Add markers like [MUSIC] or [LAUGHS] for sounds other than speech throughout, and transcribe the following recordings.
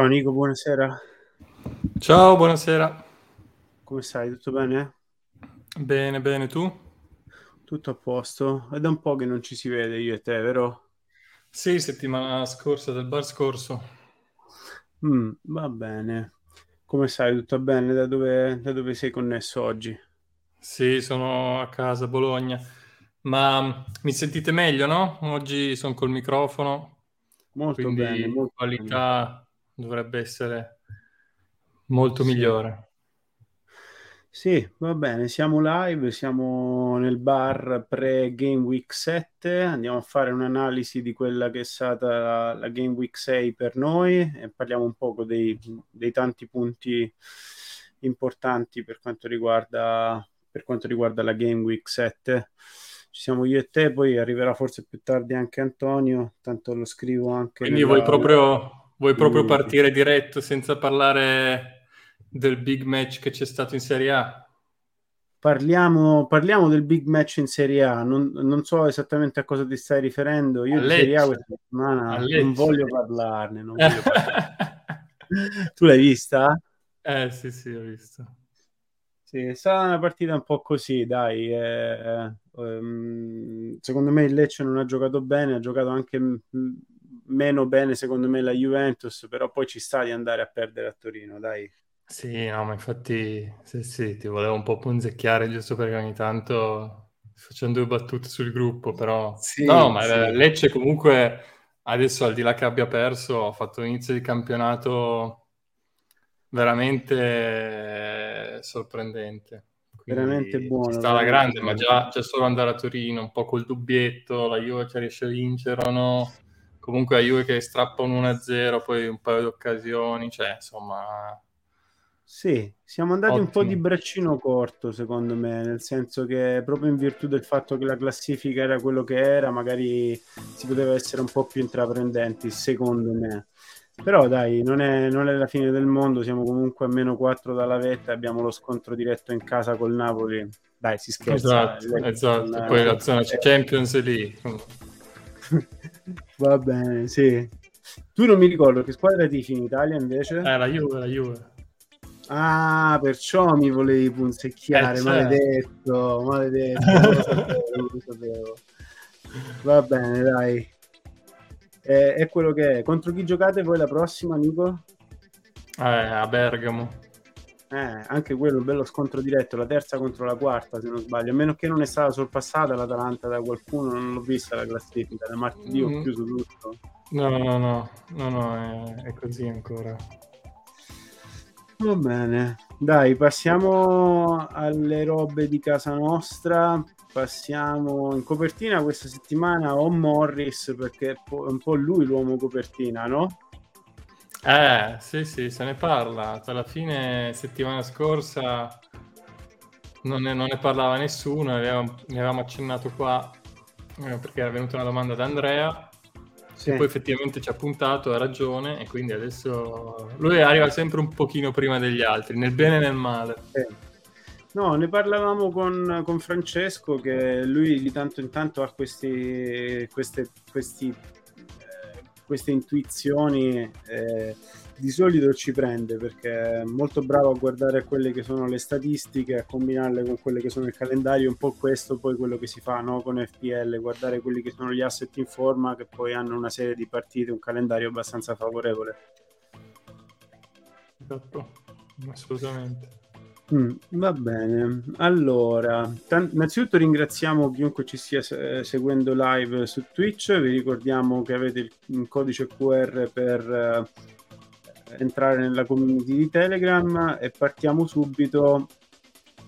Ciao Nico, buonasera. Ciao, buonasera. Come stai? Tutto bene? Bene, bene, tu? Tutto a posto. È da un po' che non ci si vede io e te, vero? Sì, settimana scorsa, del bar scorso. Mm, va bene. Come stai? Tutto bene? Da dove, da dove sei connesso oggi? Sì, sono a casa a Bologna. Ma mi sentite meglio, no? Oggi sono col microfono, Molto bene, molto bene. Dovrebbe essere molto Sì. migliore. Sì, va bene, siamo live, siamo nel bar pre-Game Week 7, andiamo a fare un'analisi di quella che è stata la, la Game Week 6 per noi e parliamo un poco dei, dei tanti punti importanti per quanto riguarda, per quanto riguarda la Game Week 7. Ci siamo io e te, poi arriverà forse più tardi anche Antonio, tanto lo scrivo anche Quindi nella- vuoi proprio, vuoi proprio Mm. partire diretto senza parlare del big match che c'è stato in Serie A? Parliamo, parliamo del big match in Serie A. Non, non so esattamente a cosa ti stai riferendo. Io A di Serie A questa settimana A non voglio parlarne. non voglio parlarne. [LAUGHS] tu l'hai vista? Eh sì, sì, ho visto. Sì, è stata una partita un po' così, dai. eh, ehm, secondo me il Lecce non ha giocato bene, ha giocato anche meno bene, secondo me, la Juventus, però poi ci sta di andare a perdere a Torino, dai. Sì, no, ma infatti, sì, sì, ti volevo un po' punzecchiare giusto perché ogni tanto facendo due battute sul gruppo, però... Sì, No, ma sì. Lecce comunque adesso, al di là che abbia perso, ha fatto un inizio di campionato veramente sorprendente. Quindi Veramente buono, Ci sta alla veramente grande, ma già, già solo andare a Torino, un po' col dubbietto, la Juve che riesce a vincere o no, comunque la Juve che strappa un 1-0, poi un paio di occasioni, cioè insomma... Sì, siamo andati un po' Ottimo. di braccino corto, secondo me, nel senso che proprio in virtù del fatto che la classifica era quello che era, magari si poteva essere un po' più intraprendenti, secondo me. Però dai, non è, non è la fine del mondo, siamo comunque a meno 4 dalla vetta, abbiamo lo scontro diretto in casa col Napoli. Dai, si scherza. Esatto, esatto. Poi la zona Champions è lì. Va bene, sì. Tu non mi ricordo che squadra tifi in Italia invece? Eh, la Juve, la Juve. Ah, perciò mi volevi punzecchiare, Eh, certo. maledetto, maledetto, non lo sapevo, non lo sapevo. Va bene, dai. È, è quello che è. Contro chi giocate voi la prossima, Nico? Eh, a Bergamo. Eh, anche quello, un bello scontro diretto, la terza contro la quarta, se non sbaglio. A meno che non è stata sorpassata l'Atalanta da qualcuno, non l'ho vista la classifica, da martedì ho Mm. chiuso tutto. No, no, no, no, no, è, è così ancora. Va bene, dai, passiamo alle robe di casa nostra. Passiamo in copertina questa settimana o Morris perché è un po' lui l'uomo copertina, no? Eh, sì, sì, se ne parla. Alla fine, settimana scorsa, non ne, non ne parlava nessuno, ne avevamo, ne avevamo accennato qua eh, perché era venuta una domanda da Andrea. Sì. E poi effettivamente ci ha puntato, ha ragione, e quindi adesso lui arriva sempre un pochino prima degli altri, nel bene e nel male. Sì. No, ne parlavamo con, con Francesco che lui di tanto in tanto ha questi, queste, questi, queste intuizioni. eh, di solito ci prende perché è molto bravo a guardare quelle che sono le statistiche, a combinarle con quelle che sono il calendario, un po' questo poi quello che si fa no? con FPL, guardare quelli che sono gli asset in forma che poi hanno una serie di partite, un calendario abbastanza favorevole. Esatto, assolutamente. Mm, va bene, allora, tan- innanzitutto ringraziamo chiunque ci stia se- seguendo live su Twitch, vi ricordiamo che avete il, codice QR per eh, entrare nella community di Telegram e partiamo subito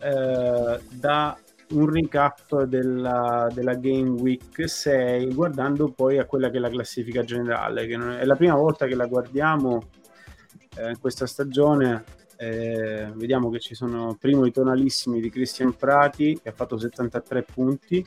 eh, da un recap della, della Game Week 6 guardando poi a quella che è la classifica generale, che è, è la prima volta che la guardiamo eh, in questa stagione eh, vediamo che ci sono primo i tonalissimi di Cristian Prati che ha fatto 73 punti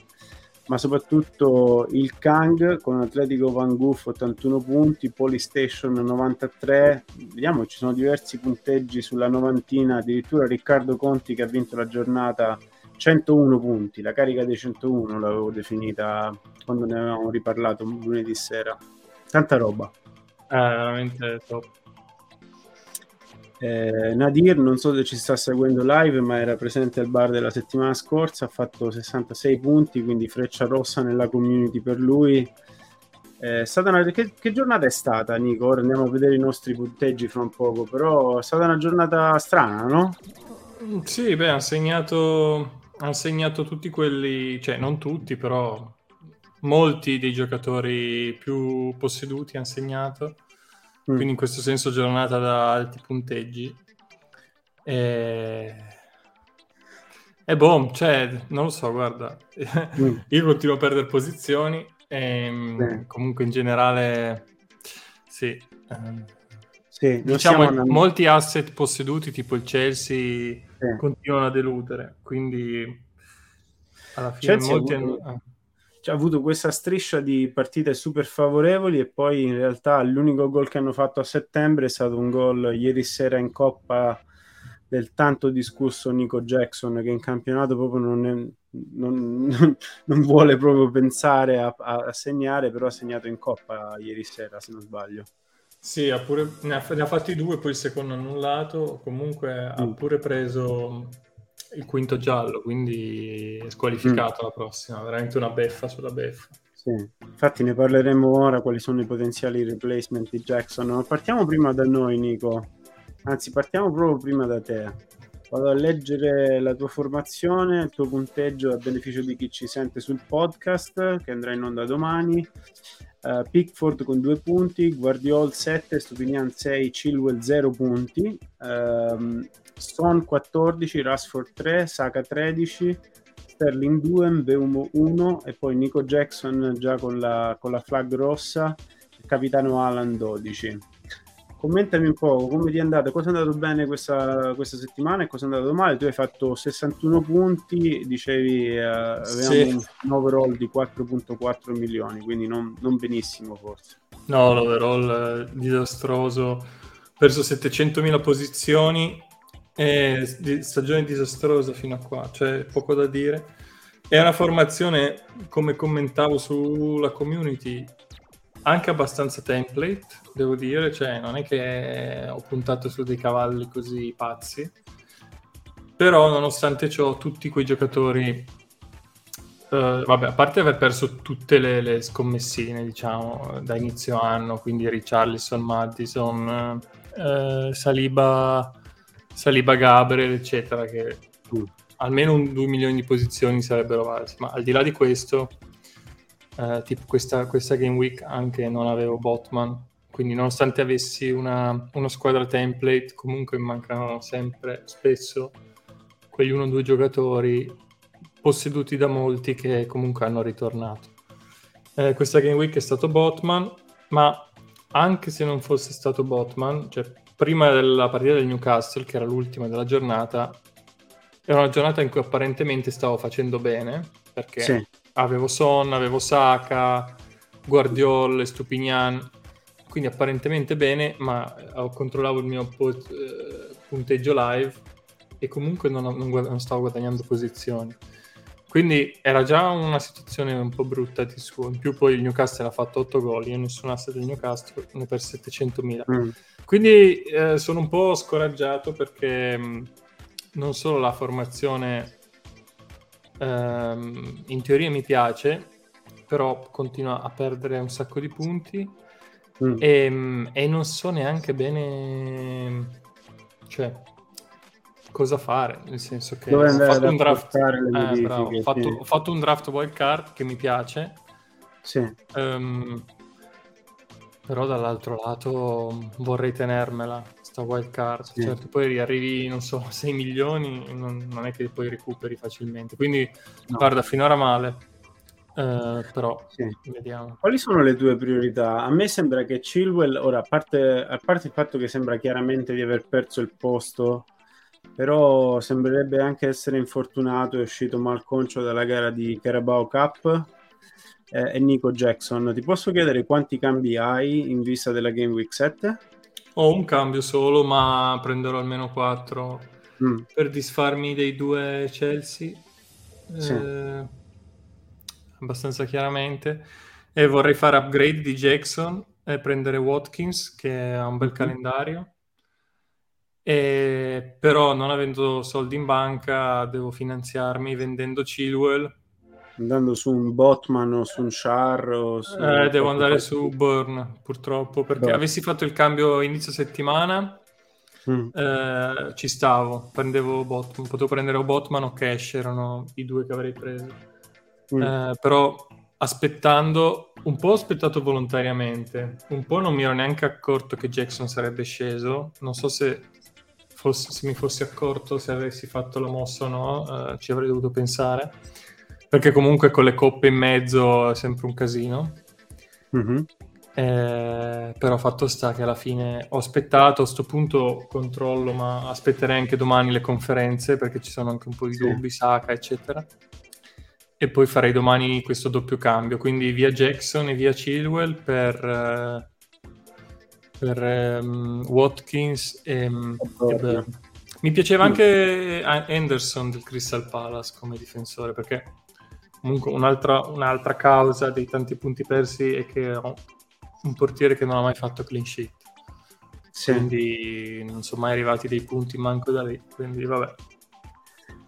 ma soprattutto il Kang con Atletico Van Goof 81 punti Polystation 93 vediamo ci sono diversi punteggi sulla novantina addirittura Riccardo Conti che ha vinto la giornata 101 punti la carica dei 101 l'avevo definita quando ne avevamo riparlato lunedì sera. Tanta roba. Eh, veramente top. Eh, Nadir, non so se ci sta seguendo live, ma era presente al bar della settimana scorsa, ha fatto 66 punti, quindi freccia rossa nella community per lui. Eh, una... che, che, giornata è stata, Nico? Ora andiamo a vedere i nostri punteggi fra un poco, però è stata una giornata strana, no? Sì, beh, ha segnato, ha segnato tutti quelli, cioè non tutti, però molti dei giocatori più posseduti hanno segnato. Quindi in questo senso giornata da alti punteggi. E... E boh, cioè, non lo so, guarda, mm. [LAUGHS] io continuo a perdere posizioni e mm, comunque in generale sì. Ehm, sì diciamo andando... molti asset posseduti tipo il Chelsea sì. continuano a deludere, quindi alla fine Chelsea molti hanno... Ah ha avuto questa striscia di partite super favorevoli e poi in realtà l'unico gol che hanno fatto a settembre è stato un gol ieri sera in Coppa del tanto discusso Nico Jackson che in campionato proprio non, è, non, non, non vuole proprio pensare a, a, segnare, però ha segnato in Coppa ieri sera se non sbaglio. Sì, ha pure, ne, ha, ne ha fatti due, poi il secondo annullato, comunque mm. ha pure preso il quinto giallo, quindi è squalificato mm. la prossima, veramente una beffa sulla beffa. Sì. Infatti ne parleremo ora quali sono i potenziali replacement di Jackson. Ma partiamo prima da noi, Nico. Anzi, partiamo proprio prima da te. Vado a leggere la tua formazione, il tuo punteggio a beneficio di chi ci sente sul podcast che andrà in onda domani. Uh, Pickford con due punti, Guardiol 7, Stupinian 6, Chilwell 0 punti. Uh, Son 14, Rashford 3, Saka 13, Sterling 2, Beumo 1 e poi Nico Jackson già con la, con la flag rossa, capitano Alan 12. Commentami un po' come ti è andato, cosa è andato bene questa, questa settimana e cosa è andato male. Tu hai fatto 61 punti, dicevi eh, avevamo sì. un overall di 4.4 milioni, quindi non, non benissimo forse. No, l'overall è disastroso. Ho perso 700.000 posizioni è stagione disastrosa fino a qua, cioè poco da dire. È una formazione, come commentavo sulla community, anche abbastanza template, devo dire, cioè non è che ho puntato su dei cavalli così pazzi, però nonostante ciò tutti quei giocatori, uh, vabbè, a parte aver perso tutte le, le, scommessine, diciamo, da inizio anno, quindi Richarlison, Madison, uh, Saliba Saliba Gabriel, eccetera, che mm. almeno un 2 milioni di posizioni sarebbero valse. Ma al di là di questo, eh, tipo questa, questa, Game Week anche non avevo Botman, quindi nonostante avessi una, una squadra template, comunque mancano sempre, spesso, quegli uno o due giocatori posseduti da molti che comunque hanno ritornato. Eh, questa Game Week è stato Botman, ma anche se non fosse stato Botman, cioè prima della partita del Newcastle, che era l'ultima della giornata, era una giornata in cui apparentemente stavo facendo bene, perché sì. avevo Son, avevo Saka, Guardiol, Stupignan, quindi apparentemente bene, ma eh, controllavo il mio eh, punteggio live e comunque non, non, non stavo guadagnando posizioni. Quindi era già una situazione un po' brutta di suo. In più poi il Newcastle ha fatto 8 gol, io nessun asset del Newcastle, ne per 700.000. Mm. Quindi eh, sono un po' scoraggiato perché mh, mm, non solo la formazione ehm, in teoria mi piace, però continua a perdere un sacco di punti mm. e, mh, mm, e, non so neanche bene cioè, cosa fare, nel senso che ho fatto, un draft, eh, bravo, ho, fatto, ho fatto un draft wild card che mi piace. Sì. Um, però dall'altro lato vorrei tenermela, sta wild card. Sì. Certo, poi arrivi, non so, [LAUGHS] 6 milioni, non, non, è che poi recuperi facilmente. Quindi, no. guarda, finora male. Uh, però sì. vediamo. Quali sono le tue priorità? A me sembra che Chilwell, ora, a parte, a parte il fatto che sembra chiaramente di aver perso il posto, però sembrerebbe anche essere infortunato, è uscito malconcio dalla gara di Carabao Cup eh, e Nico Jackson. Ti posso chiedere quanti cambi hai in vista della Game Week 7? Ho un cambio solo, ma prenderò almeno 4 mm. per disfarmi dei due Chelsea. Sì. Eh, abbastanza chiaramente. E vorrei fare upgrade di Jackson e prendere Watkins, che ha un bel mm-hmm. calendario. E, però non avendo soldi in banca devo finanziarmi vendendo Chilwell. Andando su un Botman o su un Char o su... Eh, devo andare su Burn purtroppo perché Burn. avessi fatto il cambio inizio settimana mm. eh, ci stavo, prendevo Botman, potevo prendere o Botman o Cash, erano i due che avrei preso. Mm. Eh, però aspettando, un po' ho aspettato volontariamente, un po' non mi ero neanche accorto che Jackson sarebbe sceso, non so se, se mi fossi accorto se avessi fatto la mossa o no, eh, ci avrei dovuto pensare, perché comunque con le coppe in mezzo è sempre un casino. Mm-hmm. Eh, però fatto sta che alla fine ho aspettato, a questo punto controllo, ma aspetterei anche domani le conferenze perché ci sono anche un po' di dubbi, sì. Saka, eccetera e poi farei domani questo doppio cambio, quindi via Jackson e via Chilwell per, uh, per um, Watkins e, e mi piaceva anche Anderson del Crystal Palace come difensore perché comunque un'altra, un'altra causa dei tanti punti persi è che ho un portiere che non ha mai fatto clean sheet sì. quindi non sono mai arrivati dei punti manco da lì quindi vabbè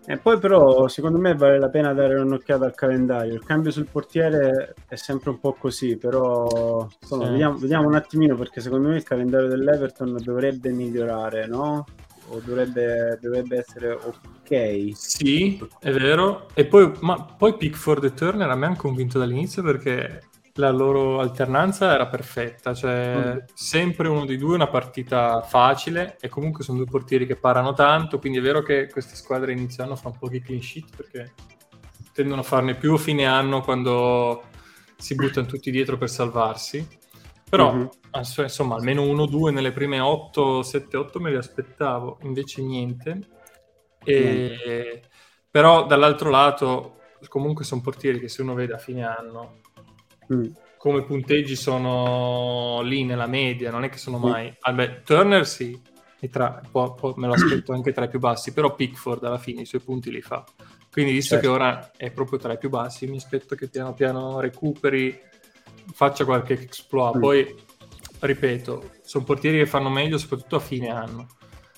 e poi però secondo me vale la pena dare un'occhiata al calendario. Il cambio sul portiere è sempre un po' così, però insomma, sì. vediamo, vediamo, un attimino perché secondo me il calendario dell'Everton dovrebbe migliorare, no? O dovrebbe, dovrebbe essere ok. Sì, è vero. E poi, ma poi Pickford e Turner a me hanno convinto dall'inizio perché la loro alternanza era perfetta, cioè mm. sempre uno dei due una partita facile e comunque sono due portieri che parano tanto, quindi è vero che queste squadre iniziano a fare un po' di clean sheet perché tendono a farne più a fine anno quando si buttano tutti dietro per salvarsi. Però, mm-hmm. insomma, almeno uno o due nelle prime 8, 7, 8 me li aspettavo, invece niente. E... Mm. Però dall'altro lato, comunque sono portieri che se uno vede a fine anno Mm. Come punteggi sono lì nella media, non è che sono mai... Vabbè, Turner sì, tra, po, po, me lo aspetto anche tra i più bassi, però Pickford alla fine i suoi punti li fa. Quindi visto certo. che ora è proprio tra i più bassi, mi aspetto che piano piano recuperi, faccia qualche exploit. Mm. Poi, ripeto, sono portieri che fanno meglio soprattutto a fine anno.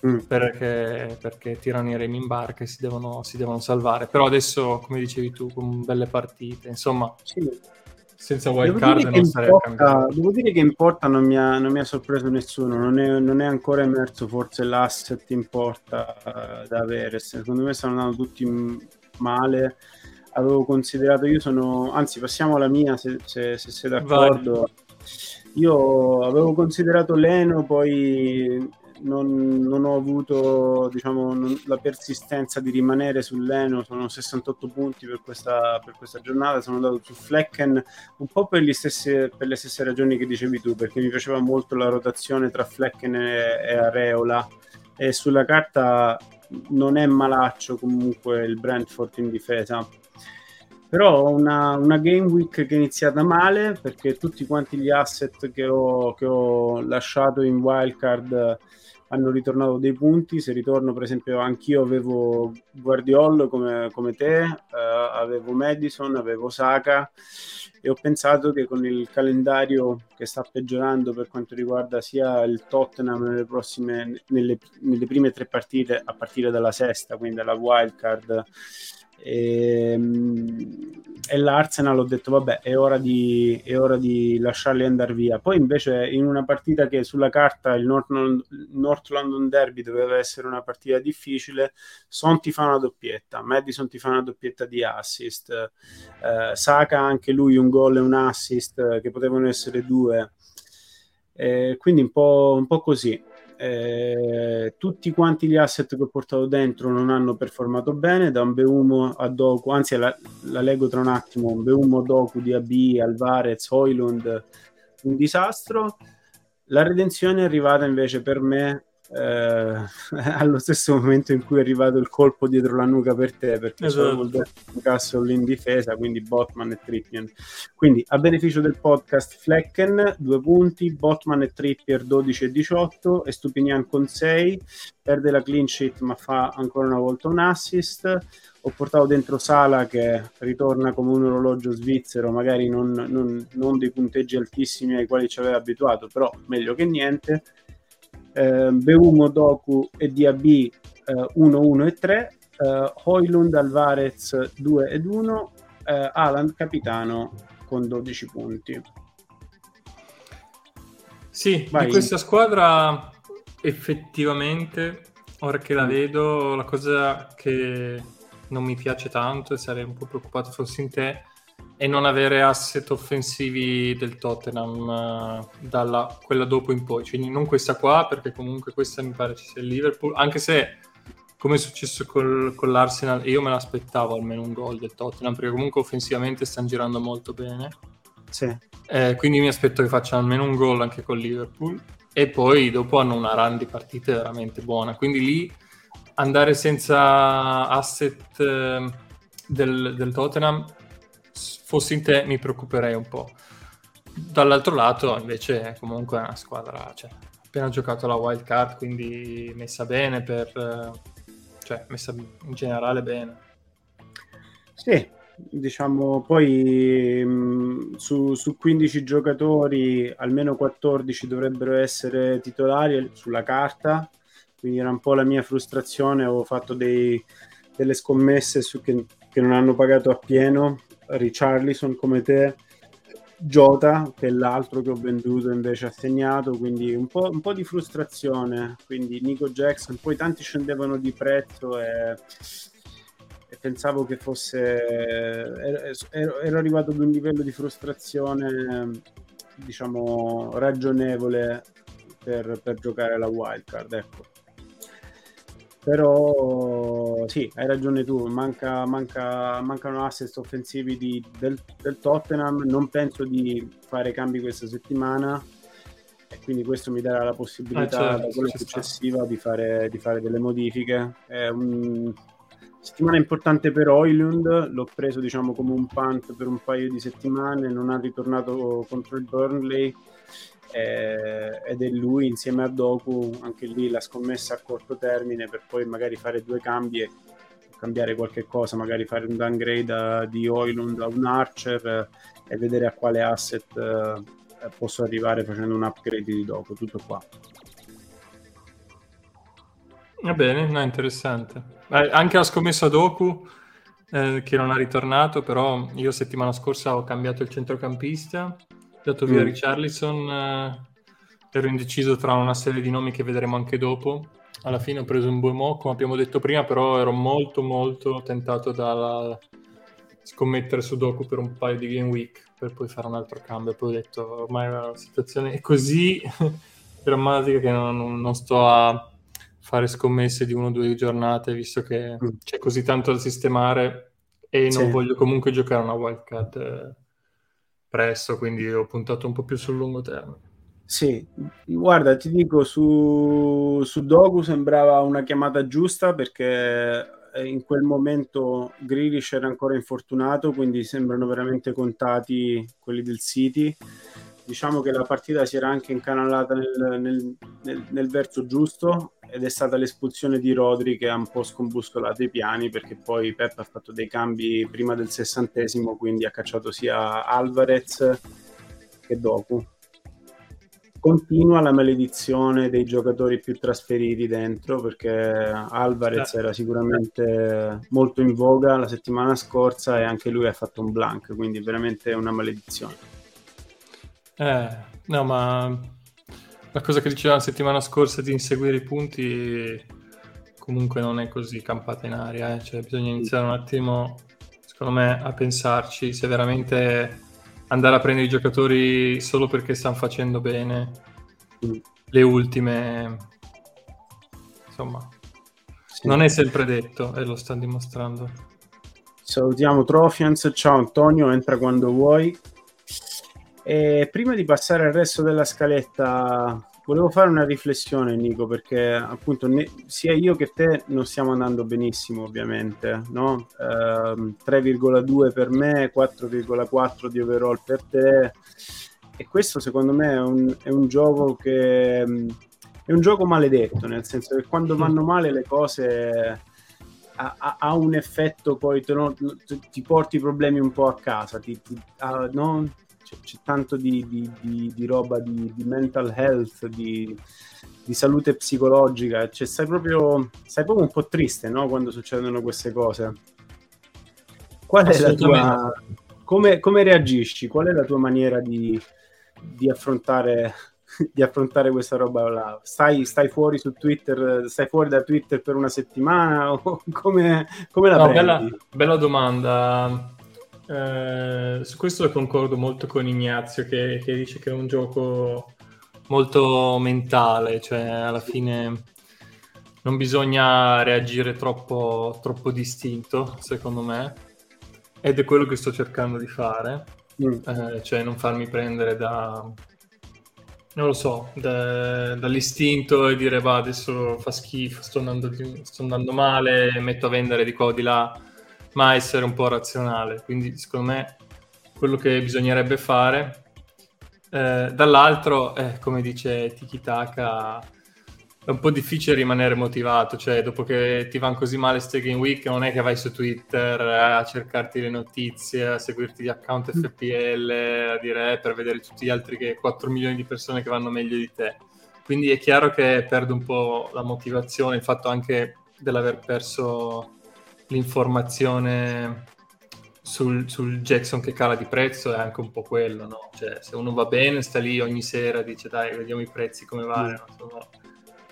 Mm. Perché, perché, tirano i remi in barca e si devono, si devono salvare. Però adesso, come dicevi tu, con belle partite, insomma, sì senza wildcard non sarei cambiato. Devo dire che in porta non mi ha, non mi ha sorpreso nessuno, non è, non è, ancora emerso forse l'asset in porta uh, da avere, secondo me stanno andando tutti male. Avevo considerato, io sono, anzi passiamo alla mia se, se, se sei d'accordo. Vai. Io avevo considerato Leno, poi non, non, ho avuto diciamo, non, la persistenza di rimanere sull'Eno, sono 68 punti per questa, per questa, giornata, sono andato su Flecken un po' per, stesse, per, le stesse ragioni che dicevi tu, perché mi piaceva molto la rotazione tra Flecken e, e Areola e sulla carta non è malaccio comunque il Brentford in difesa però una, una, game week che è iniziata male perché tutti quanti gli asset che ho, che ho lasciato in wildcard hanno ritornato dei punti. Se ritorno, per esempio, anch'io avevo Guardiol come, come te, eh, avevo Madison, avevo Saka e ho pensato che con il calendario che sta peggiorando per quanto riguarda sia il Tottenham nelle prossime nelle, nelle prime tre partite a partire dalla sesta, quindi dalla wildcard e, ehm, e l'Arsenal ho detto vabbè è ora, di, è ora di lasciarli andare via. Poi invece in una partita che sulla carta il North, North London Derby doveva essere una partita difficile Son ti fa una doppietta Madison ti fa una doppietta di assist eh, Saka anche lui un gol e un assist che potevano essere due. Eh, quindi un po', un po' così eh, tutti quanti gli asset che ho portato dentro non hanno performato bene, da un Beumo a Doku, anzi la, la leggo tra un attimo, un Beumo, Doku, DAB, Alvarez, Hoylund, un disastro. La redenzione è arrivata invece per me eh, [LAUGHS] allo stesso momento in cui è arrivato il colpo dietro la nuca per te perché esatto. sono Castle in difesa quindi Botman e Trippier. Quindi a beneficio del podcast Flecken due punti Botman e Trippier 12 e 18 e Stupinian con 6 perde la clean sheet ma fa ancora una volta un assist. Ho portato dentro Sala che ritorna come un orologio svizzero magari non, non, non dei punteggi altissimi ai quali ci aveva abituato però meglio che niente eh, B1 Doku e DAB eh, 1, 1 e 3, eh, Hoylund Alvarez 2 ed 1, eh, Alan capitano con 12 punti. Sì, Vai. di questa squadra effettivamente, ora che la mm. vedo, la cosa che non mi piace tanto e sarei un po' preoccupato fossi in te è non avere asset offensivi del Tottenham uh, dalla quella dopo in poi, quindi non questa qua perché comunque questa mi pare ci sia il Liverpool, anche se come è successo col, con l'Arsenal io me l'aspettavo almeno un gol del Tottenham perché comunque offensivamente stanno girando molto bene. Sì. Eh, quindi mi aspetto che facciano almeno un gol anche con Liverpool e poi dopo hanno una run di partite veramente buona, quindi lì andare senza asset eh, del, del Tottenham fossi in te mi preoccuperei un po'. Dall'altro lato invece è comunque una squadra, cioè, appena giocato la wild card, quindi messa bene per... cioè messa in generale bene. Sì, diciamo poi mh, su, su 15 giocatori almeno 14 dovrebbero essere titolari sulla carta, quindi era un po' la mia frustrazione, avevo fatto dei, delle scommesse su che, che non hanno pagato appieno Richarlison come te, Jota che è l'altro che ho venduto invece ha segnato, quindi un po', un po', di frustrazione, quindi Nico Jackson, poi tanti scendevano di prezzo e, e pensavo che fosse, ero, ero, arrivato ad un livello di frustrazione diciamo ragionevole per, per giocare la wildcard, ecco però sì, hai ragione tu, manca, manca, mancano assist offensivi di, del, del, Tottenham, non penso di fare cambi questa settimana e quindi questo mi darà la possibilità ah, certo, quella successiva di fare, di fare, delle modifiche. È una settimana importante per Oilund, l'ho preso diciamo come un punt per un paio di settimane, non ha ritornato contro il Burnley eh, ed è lui insieme a Doku anche lì la scommessa a corto termine per poi magari fare due cambi e cambiare qualche cosa, magari fare un downgrade a, di Oilund a un Archer eh, e vedere a quale asset eh, posso arrivare facendo un upgrade di Doku, tutto qua. Va bene, no, interessante. Eh, anche la scommessa Doku eh, che non ha ritornato, però io settimana scorsa ho cambiato il centrocampista dato via mm. Richarlison, eh, ero indeciso tra una serie di nomi che vedremo anche dopo. Alla fine ho preso un Buemo, come abbiamo detto prima, però ero molto molto tentato da scommettere su Doku per un paio di game week per poi fare un altro cambio. Poi ho detto ormai la situazione è così [LAUGHS] drammatica che non, non sto a fare scommesse di uno o due giornate, visto che mm. c'è così tanto da sistemare e non sì. voglio comunque giocare una wildcard. Eh presto, quindi ho puntato un po' più sul lungo termine. Sì, guarda, ti dico, su, su Dogu sembrava una chiamata giusta perché eh, in quel momento Grealish era ancora infortunato, quindi sembrano veramente contati quelli del City. Diciamo che la partita si era anche incanalata nel, nel, nel, nel verso giusto ed è stata l'espulsione di Rodri che ha un po' scombuscolato i piani perché poi Pep ha fatto dei cambi prima del sessantesimo, quindi ha cacciato sia Alvarez che Doku. Continua la maledizione dei giocatori più trasferiti dentro perché Alvarez era sicuramente molto in voga la settimana scorsa e anche lui ha fatto un blank, quindi veramente una maledizione. Eh, no, ma la cosa che diceva la settimana scorsa di inseguire i punti comunque non è così campata in aria, eh? cioè bisogna iniziare un attimo, secondo me, a pensarci se veramente andare a prendere i giocatori solo perché stanno facendo bene le ultime, insomma, sì. non è sempre detto e lo stanno dimostrando. Salutiamo Trofians, ciao Antonio, entra quando vuoi. E prima di passare al resto della scaletta, volevo fare una riflessione, Nico, perché appunto ne, sia io che te non stiamo andando benissimo, ovviamente. No? Eh, 3,2 per me, 4,4 di overall per te. E questo secondo me è un, è un gioco che è un gioco maledetto, nel senso che quando vanno male le cose ha, ha un effetto poi te no, ti porti i problemi un po' a casa, ti, ti, uh, no? C'è, c'è tanto di, di, di, di roba di, mental health, di, di salute psicologica, cioè stai proprio, stai proprio un po' triste no? quando succedono queste cose. Qual è la tua... Come, come, reagisci? Qual è la tua maniera di, di, affrontare, [LAUGHS] di affrontare questa roba là? Stai, stai, fuori su Twitter, stai fuori da Twitter per una settimana? O [LAUGHS] come, come la no, bella, bella, domanda. Eh, su questo concordo molto con Ignazio che, che dice che è un gioco molto mentale, cioè alla fine non bisogna reagire troppo, troppo distinto, secondo me, ed è quello che sto cercando di fare, mm. eh, cioè non farmi prendere da, non lo so, da, dall'istinto e dire va adesso fa schifo, sto andando, sto andando male, metto a vendere di qua o di là, ma essere un po' razionale. Quindi secondo me quello che bisognerebbe fare eh, dall'altro, eh, come dice Tiki Taka, è un po' difficile rimanere motivato, cioè dopo che ti vanno così male ste Game Week non è che vai su Twitter a cercarti le notizie, a seguirti gli account mm. FPL, a dire eh, per vedere tutti gli altri che 4 milioni di persone che vanno meglio di te. Quindi è chiaro che perde un po' la motivazione, il fatto anche dell'aver perso l'informazione sul, sul, Jackson che cala di prezzo è anche un po' quello, no? Cioè, se uno va bene, sta lì ogni sera, dice dai, vediamo i prezzi come vanno. Sono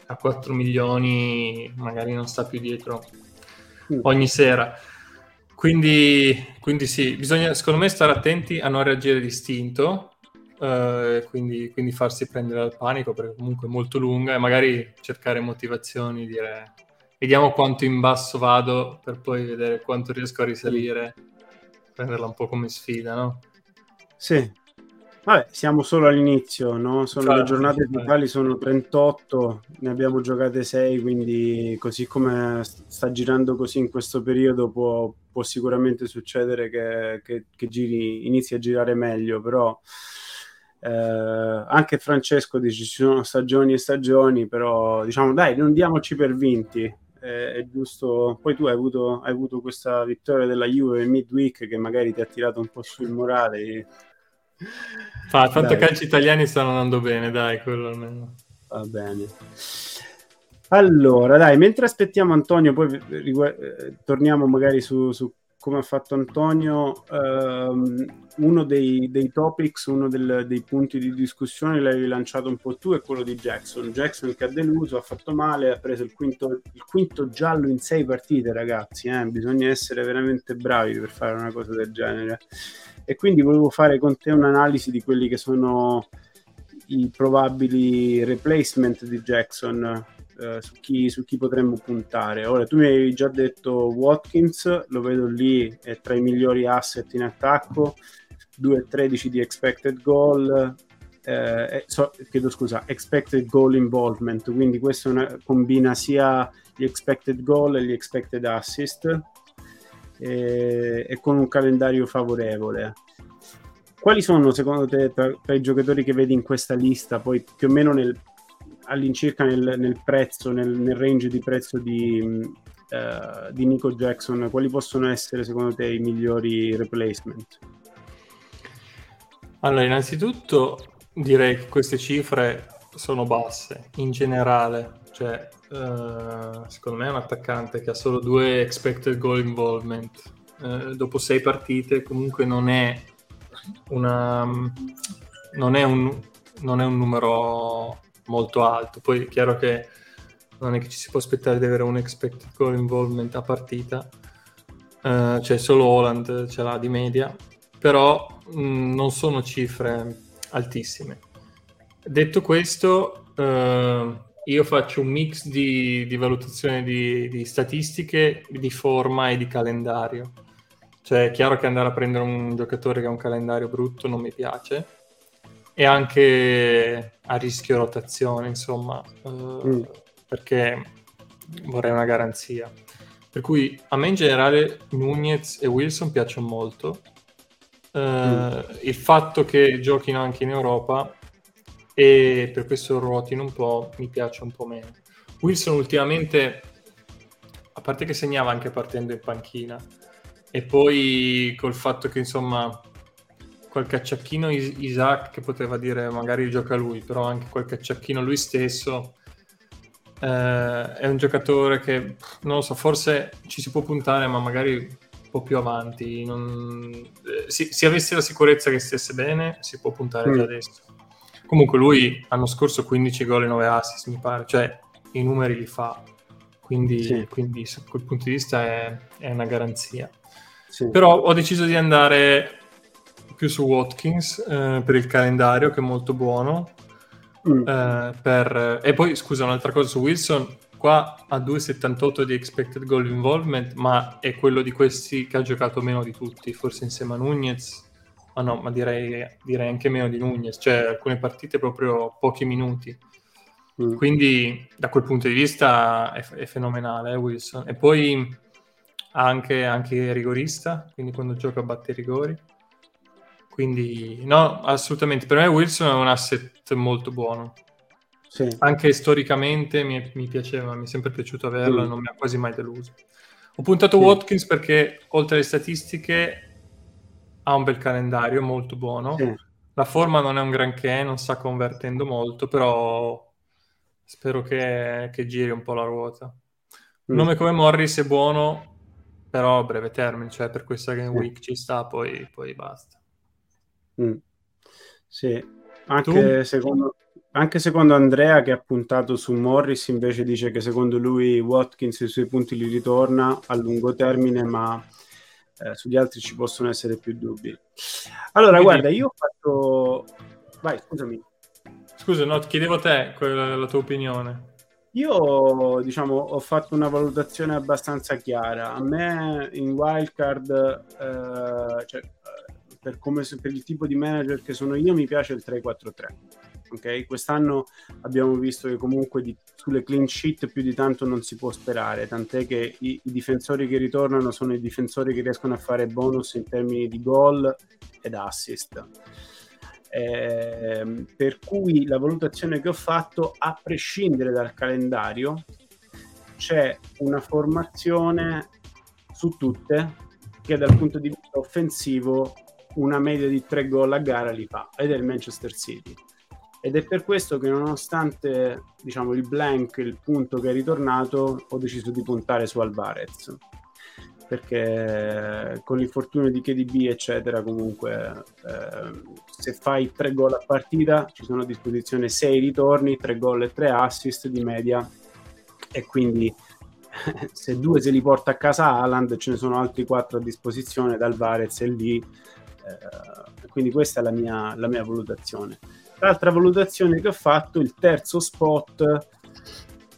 a 4 milioni, magari non sta più dietro ogni sera. Quindi, quindi sì, bisogna secondo me stare attenti a non reagire distinto, eh, quindi, quindi farsi prendere dal panico perché comunque è molto lunga e magari cercare motivazioni, dire vediamo quanto in basso vado per poi vedere quanto riesco a risalire prenderla un po' come sfida, no? Sì. Vabbè, siamo solo all'inizio, no? Sono certo, le giornate totali sono 38, ne abbiamo giocate 6, quindi così come sta girando così in questo periodo può, può sicuramente succedere che, che, che giri, inizi a girare meglio, però eh, anche Francesco dice ci sono stagioni e stagioni, però diciamo dai, non diamoci per vinti, è, è giusto. Poi tu hai avuto, hai avuto, questa vittoria della Juve in midweek che magari ti ha tirato un po' sul morale. Fa, tanto calci italiani stanno andando bene, dai, quello almeno. Va bene. Allora, dai, mentre aspettiamo Antonio, poi rigu- eh, torniamo magari su, su come ha fatto Antonio, ehm, uno dei, dei, topics, uno del, dei punti di discussione l'hai lanciato un po' tu, è quello di Jackson. Jackson che ha deluso, ha fatto male, ha preso il quinto, il quinto giallo in sei partite, ragazzi. Eh? Bisogna essere veramente bravi per fare una cosa del genere. E quindi volevo fare con te un'analisi di quelli che sono i probabili replacement di Jackson eh, su, chi, su, chi, potremmo puntare. Ora, tu mi hai già detto Watkins, lo vedo lì, è tra i migliori asset in attacco, 2,13 di expected goal, eh, eh, so, chiedo scusa, expected goal involvement, quindi questo una, combina sia gli expected goal e gli expected assist e, e con un calendario favorevole. Quali sono secondo te tra, tra, i giocatori che vedi in questa lista, poi più o meno nel, all'incirca nel, nel prezzo, nel, nel, range di prezzo di, uh, di Nico Jackson, quali possono essere secondo te i migliori replacement? Allora, innanzitutto direi che queste cifre sono basse in generale, cioè uh, secondo me è un attaccante che ha solo due expected goal involvement uh, dopo sei partite comunque non è una non è un, non è un numero molto alto. Poi è chiaro che non è che ci si può aspettare di avere un expected goal involvement a partita, uh, cioè solo Holland ce l'ha di media, però mh, mm, non sono cifre altissime. Detto questo, uh, io faccio un mix di, di valutazione di, di, statistiche, di forma e di calendario. Cioè è chiaro che andare a prendere un giocatore che ha un calendario brutto non mi piace, e anche a rischio rotazione, insomma, uh, mm. perché vorrei una garanzia. Per cui a me in generale Nunez e Wilson piacciono molto. Uh, mm. Il fatto che giochino anche in Europa e per questo ruotino un po' mi piace un po' meno. Wilson ultimamente, a parte che segnava anche partendo in panchina, e poi col fatto che insomma qualche acciacchino Isaac che poteva dire magari gioca lui, però anche qualche acciacchino lui stesso eh, è un giocatore che, non lo so, forse ci si può puntare, ma magari un po' più avanti. Non... Eh, si, si, avesse la sicurezza che stesse bene, si può puntare mm. già adesso. Comunque lui l'anno scorso 15 gol e 9 assist, mi pare, cioè i numeri li fa. Quindi, sì. quindi su quel punto di vista è, è una garanzia. Sì. Però ho deciso di andare più su Watkins eh, per il calendario, che è molto buono. Mm. Eh, per... E poi, scusa, un'altra cosa su Wilson. Qua ha 2,78 di expected goal involvement, ma è quello di questi che ha giocato meno di tutti, forse insieme a Nunez. Ma no, ma direi, direi anche meno di Nunez, cioè alcune partite proprio pochi minuti. Mm. Quindi da quel punto di vista è, è fenomenale eh, Wilson. E poi anche, anche rigorista, quindi quando gioca batte i rigori. Quindi no, assolutamente. Per me Wilson è un asset molto buono. Sì. Anche storicamente mi, mi, piaceva, mi è sempre piaciuto averlo mm. non mi ha quasi mai deluso. Ho puntato sì. Watkins perché oltre alle statistiche ha un bel calendario molto buono. Sì. La forma non è un granché, non sta convertendo molto, però spero che, che giri un po' la ruota. Un mm. nome come Morris è buono, però a breve termine, cioè per questa game week ci sta, poi, poi basta. Mm. Sì, anche secondo, anche secondo, Andrea che ha puntato su Morris invece dice che secondo lui Watkins i suoi punti li ritorna a lungo termine, ma eh, sugli altri ci possono essere più dubbi. Allora, Quindi... guarda, io ho fatto... Vai, scusami. Scusa, no, chiedevo a te quella, la tua opinione. Io, diciamo, ho fatto una valutazione abbastanza chiara. A me in wildcard, eh, cioè, per, come, per il tipo di manager che sono io, mi piace il 3-4-3. Okay? Quest'anno abbiamo visto che comunque di, sulle clean sheet più di tanto non si può sperare, tant'è che i, i, difensori che ritornano sono i difensori che riescono a fare bonus in termini di gol ed assist. Eh, per cui la valutazione che ho fatto, a prescindere dal calendario, c'è una formazione su tutte che dal punto di vista offensivo una media di tre gol a gara li fa ed è il Manchester City. Ed è per questo che nonostante diciamo il blank il punto che è ritornato ho deciso di puntare su Alvarez. Perché con l'infortunio di KDB eccetera comunque eh, se fai tre gol a partita ci sono a disposizione sei ritorni, tre gol e tre assist di media. E quindi [LAUGHS] se due se li porta a casa Aland ce ne sono altri quattro a disposizione da Alvarez e lì eh, quindi questa è la mia, la mia valutazione. L'altra valutazione che ho fatto il terzo spot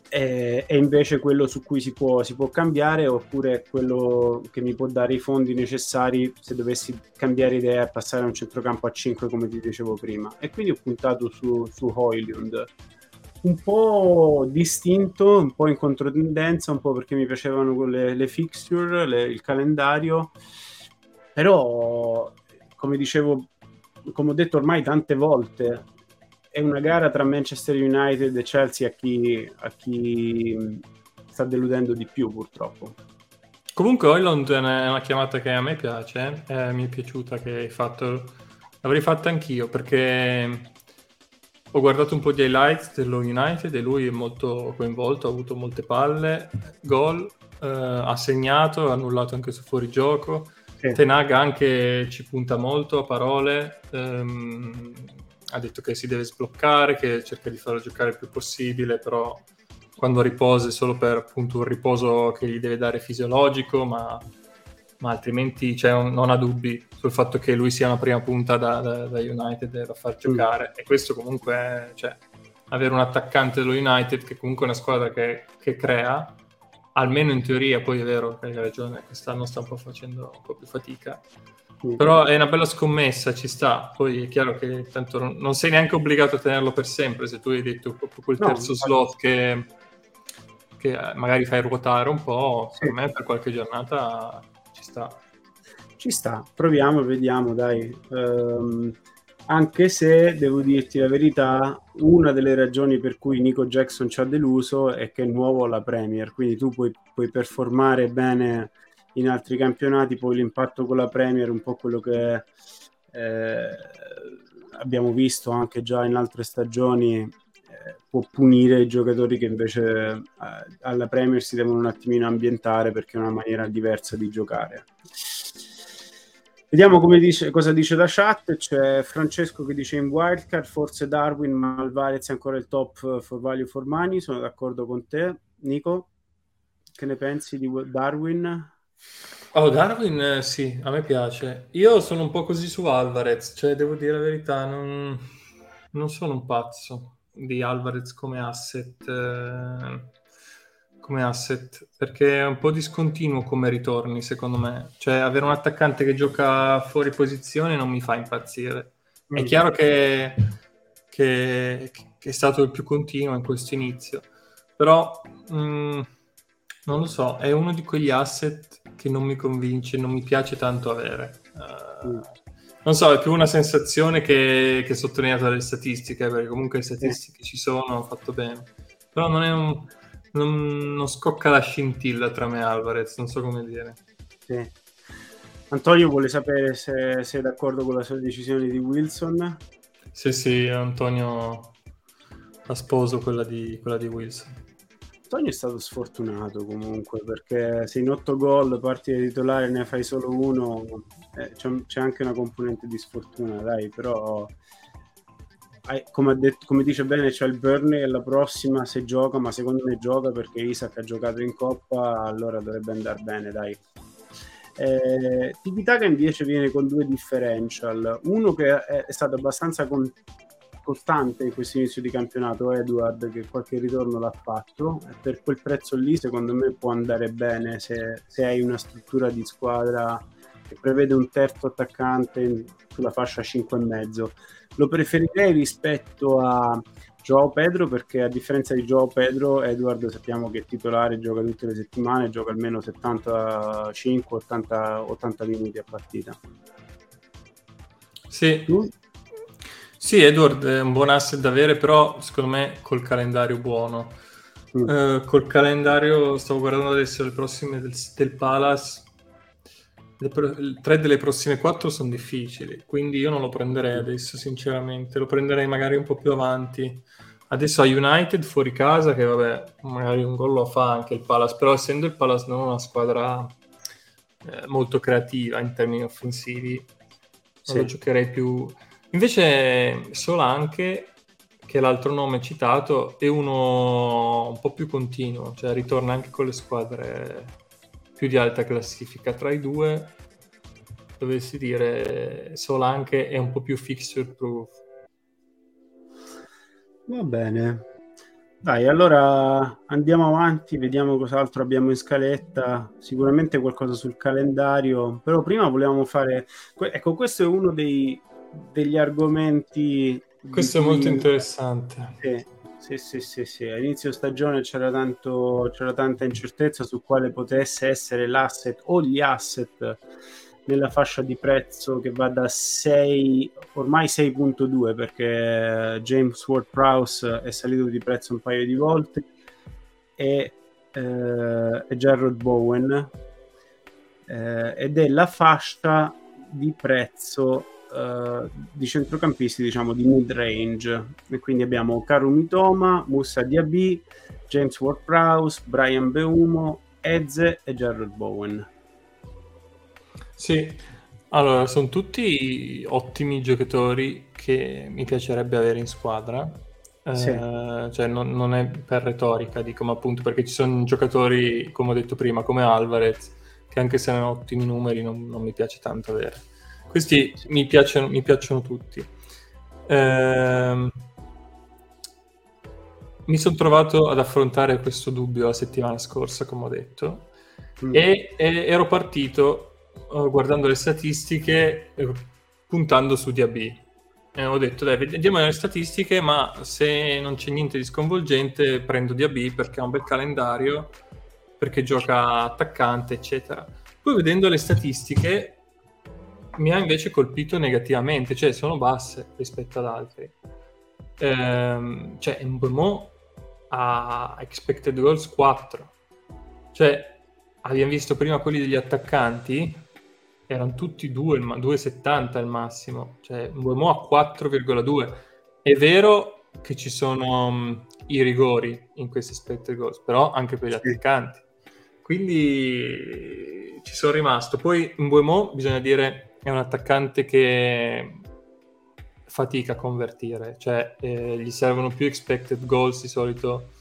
è, è, invece quello su cui si può, si può, cambiare oppure quello che mi può dare i fondi necessari se dovessi cambiare idea e passare a un centrocampo a 5 come ti dicevo prima. E quindi ho puntato su, su Hoylund. Un po' distinto, un po' in controtendenza, un po' perché mi piacevano le, le fixture, le, il calendario, però come dicevo, come ho detto ormai tante volte, è una gara tra Manchester United e Chelsea a chi, a chi sta deludendo di più purtroppo. Comunque Oiland è una chiamata che a me piace, eh, mi è piaciuta che hai fatto, l'avrei fatta anch'io perché ho guardato un po' di highlights dello United e lui è molto coinvolto, ha avuto molte palle, gol, eh, ha segnato, ha annullato anche su fuorigioco. Sì. Tenag anche ci punta molto a parole, ehm, ha detto che si deve sbloccare, che cerca di farlo giocare il più possibile, però quando riposa è solo per appunto un riposo che gli deve dare fisiologico, ma, ma altrimenti cioè, non ha dubbi sul fatto che lui sia una prima punta da, da, da United da far giocare. Mm. E questo comunque, è, cioè, avere un attaccante dello United che comunque è una squadra che, che crea, almeno in teoria, poi è vero hai ragione, quest'anno sta un po' facendo un po' più fatica, però è una bella scommessa, ci sta. Poi è chiaro che tanto non, non sei neanche obbligato a tenerlo per sempre. Se tu hai detto proprio quel terzo no, slot che, che, magari fai ruotare un po', sì. per me per qualche giornata ci sta. Ci sta, proviamo, vediamo, dai. Um, anche se devo dirti la verità, una delle ragioni per cui Nico Jackson ci ha deluso è che è nuovo alla Premier, quindi tu puoi, puoi performare bene in altri campionati, poi l'impatto con la Premier è un po' quello che eh, abbiamo visto anche già in altre stagioni, può punire i giocatori che invece eh, alla Premier si devono un attimino ambientare perché è una maniera diversa di giocare. Vediamo dice, cosa dice la chat. C'è Francesco che dice in wildcard forse Darwin, ma Alvarez è ancora il top for value for money. Sono d'accordo con te. Nico, che ne pensi di Darwin? Oh, Darwin eh, sì, a me piace. Io sono un po' così su Alvarez, cioè devo dire la verità, non, non sono un pazzo di Alvarez come asset. Eh come asset perché è un po' discontinuo come ritorni secondo me. Cioè avere un attaccante che gioca fuori posizione non mi fa impazzire. È mm. chiaro che, che, che, è stato il più continuo in questo inizio. Però mh, mm, non lo so è uno di quegli asset che non mi convince non mi piace tanto avere. Uh, non so, è più una sensazione che, che sottolineata dalle statistiche, perché comunque le statistiche ci sono, hanno fatto bene. Però non è un, non, non, scocca la scintilla tra me e Alvarez, non so come dire. Sì. Antonio vuole sapere se sei d'accordo con la sua decisione di Wilson. Sì, sì, Antonio la sposo quella di, quella di Wilson. Antonio è stato sfortunato comunque perché se in otto gol parti da titolare ne fai solo uno, eh, c'è, c'è, anche una componente di sfortuna, dai, però come, detto, come, dice bene c'è il Burnley e la prossima se gioca ma secondo me gioca perché Isaac ha giocato in Coppa allora dovrebbe andare bene dai. Eh, Tibitaga invece viene con due differential. Uno che è, è stato abbastanza con, costante in questo inizio di campionato Edward che qualche ritorno l'ha fatto. E per quel prezzo lì secondo me può andare bene se, se hai una struttura di squadra che prevede un terzo attaccante sulla fascia 5,5 lo preferirei rispetto a Joao Pedro perché a differenza di Joao Pedro Edward sappiamo che è titolare gioca tutte le settimane gioca almeno 75 80, 80 minuti a partita sì. sì Edward è un buon asset da avere però secondo me col calendario buono mm. uh, col calendario stavo guardando adesso le prossime del, del Palace pro- tre delle prossime quattro sono difficili, quindi io non lo prenderei adesso, sinceramente. Lo prenderei magari un po' più avanti. Adesso a United fuori casa, che vabbè, magari un gol lo fa anche il Palace, però essendo il Palace non una squadra eh, molto creativa in termini offensivi, sì. lo giocherei più... Invece Solanche, che è l'altro nome citato, è uno un po' più continuo, cioè ritorna anche con le squadre più di alta classifica. Tra i due dovessi dire Solanche è un po' più fixture proof. Va bene. Dai, allora andiamo avanti, vediamo cos'altro abbiamo in scaletta. Sicuramente qualcosa sul calendario, però prima volevamo fare... Ecco, questo è uno dei, degli argomenti... Questo è molto interessante. Sì sì, sì, sì, sì. Inizio stagione c'era, tanto, c'era tanta incertezza su quale potesse essere l'asset o gli asset nella fascia di prezzo che va da 6, ormai 6.2 perché James Ward Prowse è salito di prezzo un paio di volte e, eh, e Bowen eh, ed è la fascia di prezzo uh, di centrocampisti diciamo di mid range e quindi abbiamo Karu Mitoma, Musa Diaby, James Ward-Prowse, Brian Beumo, Eze e Jared Bowen sì, allora sono tutti ottimi giocatori che mi piacerebbe avere in squadra eh, sì. cioè non, non, è per retorica, dico, ma appunto perché ci sono giocatori, come ho detto prima, come Alvarez, che anche se hanno ottimi numeri non, non mi piace tanto avere. Questi mi piacciono, mi piacciono tutti. Eh, mi sono trovato ad affrontare questo dubbio la settimana scorsa, come ho detto, mm. e, e, ero partito uh, guardando le statistiche, eh, puntando su DAB. E ho detto, dai, vediamo le statistiche, ma se non c'è niente di sconvolgente, prendo DAB perché ha un bel calendario, perché gioca attaccante, eccetera. Poi vedendo le statistiche mi ha invece colpito negativamente, cioè sono basse rispetto ad altri. Ehm, cioè Mbomo ha expected goals 4. Cioè abbiamo visto prima quelli degli attaccanti, erano tutti 2, 2,70 al massimo. Cioè Mbomo a 4,2. È vero che ci sono um, i rigori in questi expected goals, però anche per gli attaccanti. Quindi ci sono rimasto. Poi in Buemo bisogna dire è un attaccante che fatica a convertire, cioè eh, gli servono più expected goals di solito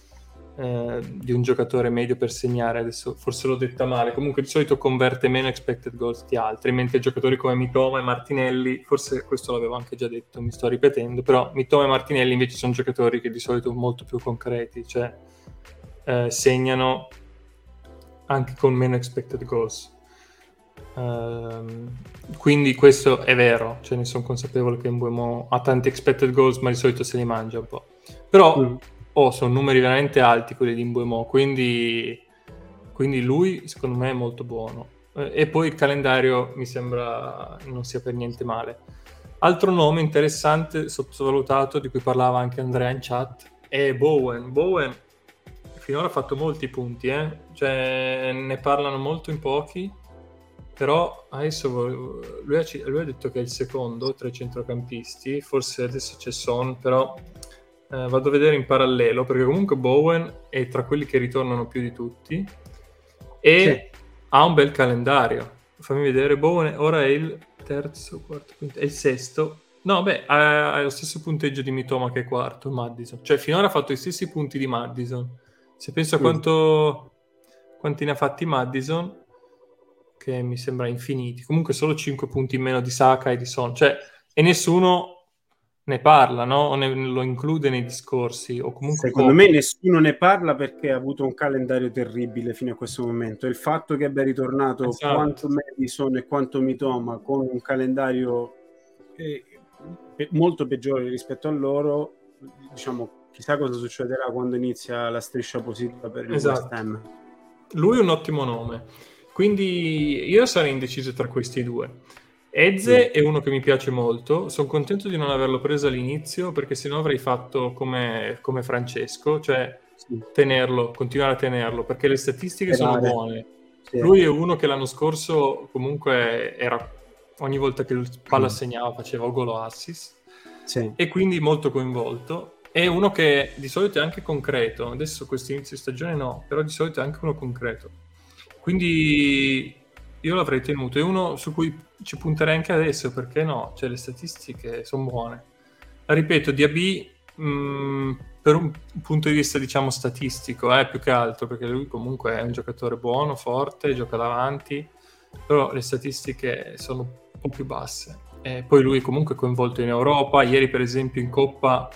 eh, di un giocatore medio per segnare, adesso forse l'ho detta male, comunque di solito converte meno expected goals di altri, mentre giocatori come Mitoma e Martinelli, forse questo l'avevo anche già detto, mi sto ripetendo, però Mitoma e Martinelli invece sono giocatori che di solito sono molto più concreti, cioè eh, segnano anche con meno expected goals. Uh, quindi questo è vero, cioè ne sono consapevole che Mbuemo ha tanti expected goals, ma di solito se li mangia un po'. Però mm oh, sono numeri veramente alti quelli di Mbuemo, quindi, quindi lui secondo me è molto buono. Eh, e poi il calendario mi sembra non sia per niente male. Altro nome interessante, sottovalutato, di cui parlava anche Andrea in chat, è Bowen. Bowen finora ha fatto molti punti, eh? cioè, ne parlano molto in pochi, però adesso lui ha, lui ha, detto che è il secondo tra i centrocampisti, forse adesso c'è Son, però eh, vado a vedere in parallelo perché comunque Bowen è tra quelli che ritornano più di tutti e sì. ha un bel calendario. Fammi vedere, Bowen ora è il terzo, quarto, quinto, è il sesto. No, beh, ha, ha lo stesso punteggio di Mitoma che è quarto, Madison. Cioè, finora ha fatto i stessi punti di Madison. Se penso a quanto, quanti ne ha fatti Madison, che mi sembra infiniti. Comunque solo 5 punti in meno di Saka e di Son. Cioè, e nessuno ne parla, no? O ne, lo include nei discorsi? O comunque Secondo me nessuno ne parla perché ha avuto un calendario terribile fino a questo momento. Il fatto che abbia ritornato esatto. quanto Madison e quanto Mitoma con un calendario eh, molto peggiore rispetto a loro, diciamo, chissà cosa succederà quando inizia la striscia positiva per il esatto. West Ham. Lui è un ottimo nome. Quindi io sarei indeciso tra questi due. Eze è uno che mi piace molto, sono contento di non averlo preso all'inizio perché sennò avrei fatto come, come Francesco, cioè sì. tenerlo, continuare a tenerlo, perché le statistiche sono buone. Sì. Lui è uno che l'anno scorso comunque era ogni volta che palla segnava faceva gol o assist sì. e quindi molto coinvolto. È uno che di solito è anche concreto, adesso questo inizio di stagione no, però di solito è anche uno concreto. Quindi io l'avrei tenuto, è uno su cui ci punterei anche adesso, perché no? Cioè le statistiche sono buone. Ripeto, DAB mh, mm, per un punto di vista diciamo statistico, eh, più che altro, perché lui comunque è un giocatore buono, forte, gioca davanti, però le statistiche sono un po' più basse. E poi lui comunque è coinvolto in Europa, ieri per esempio in Coppa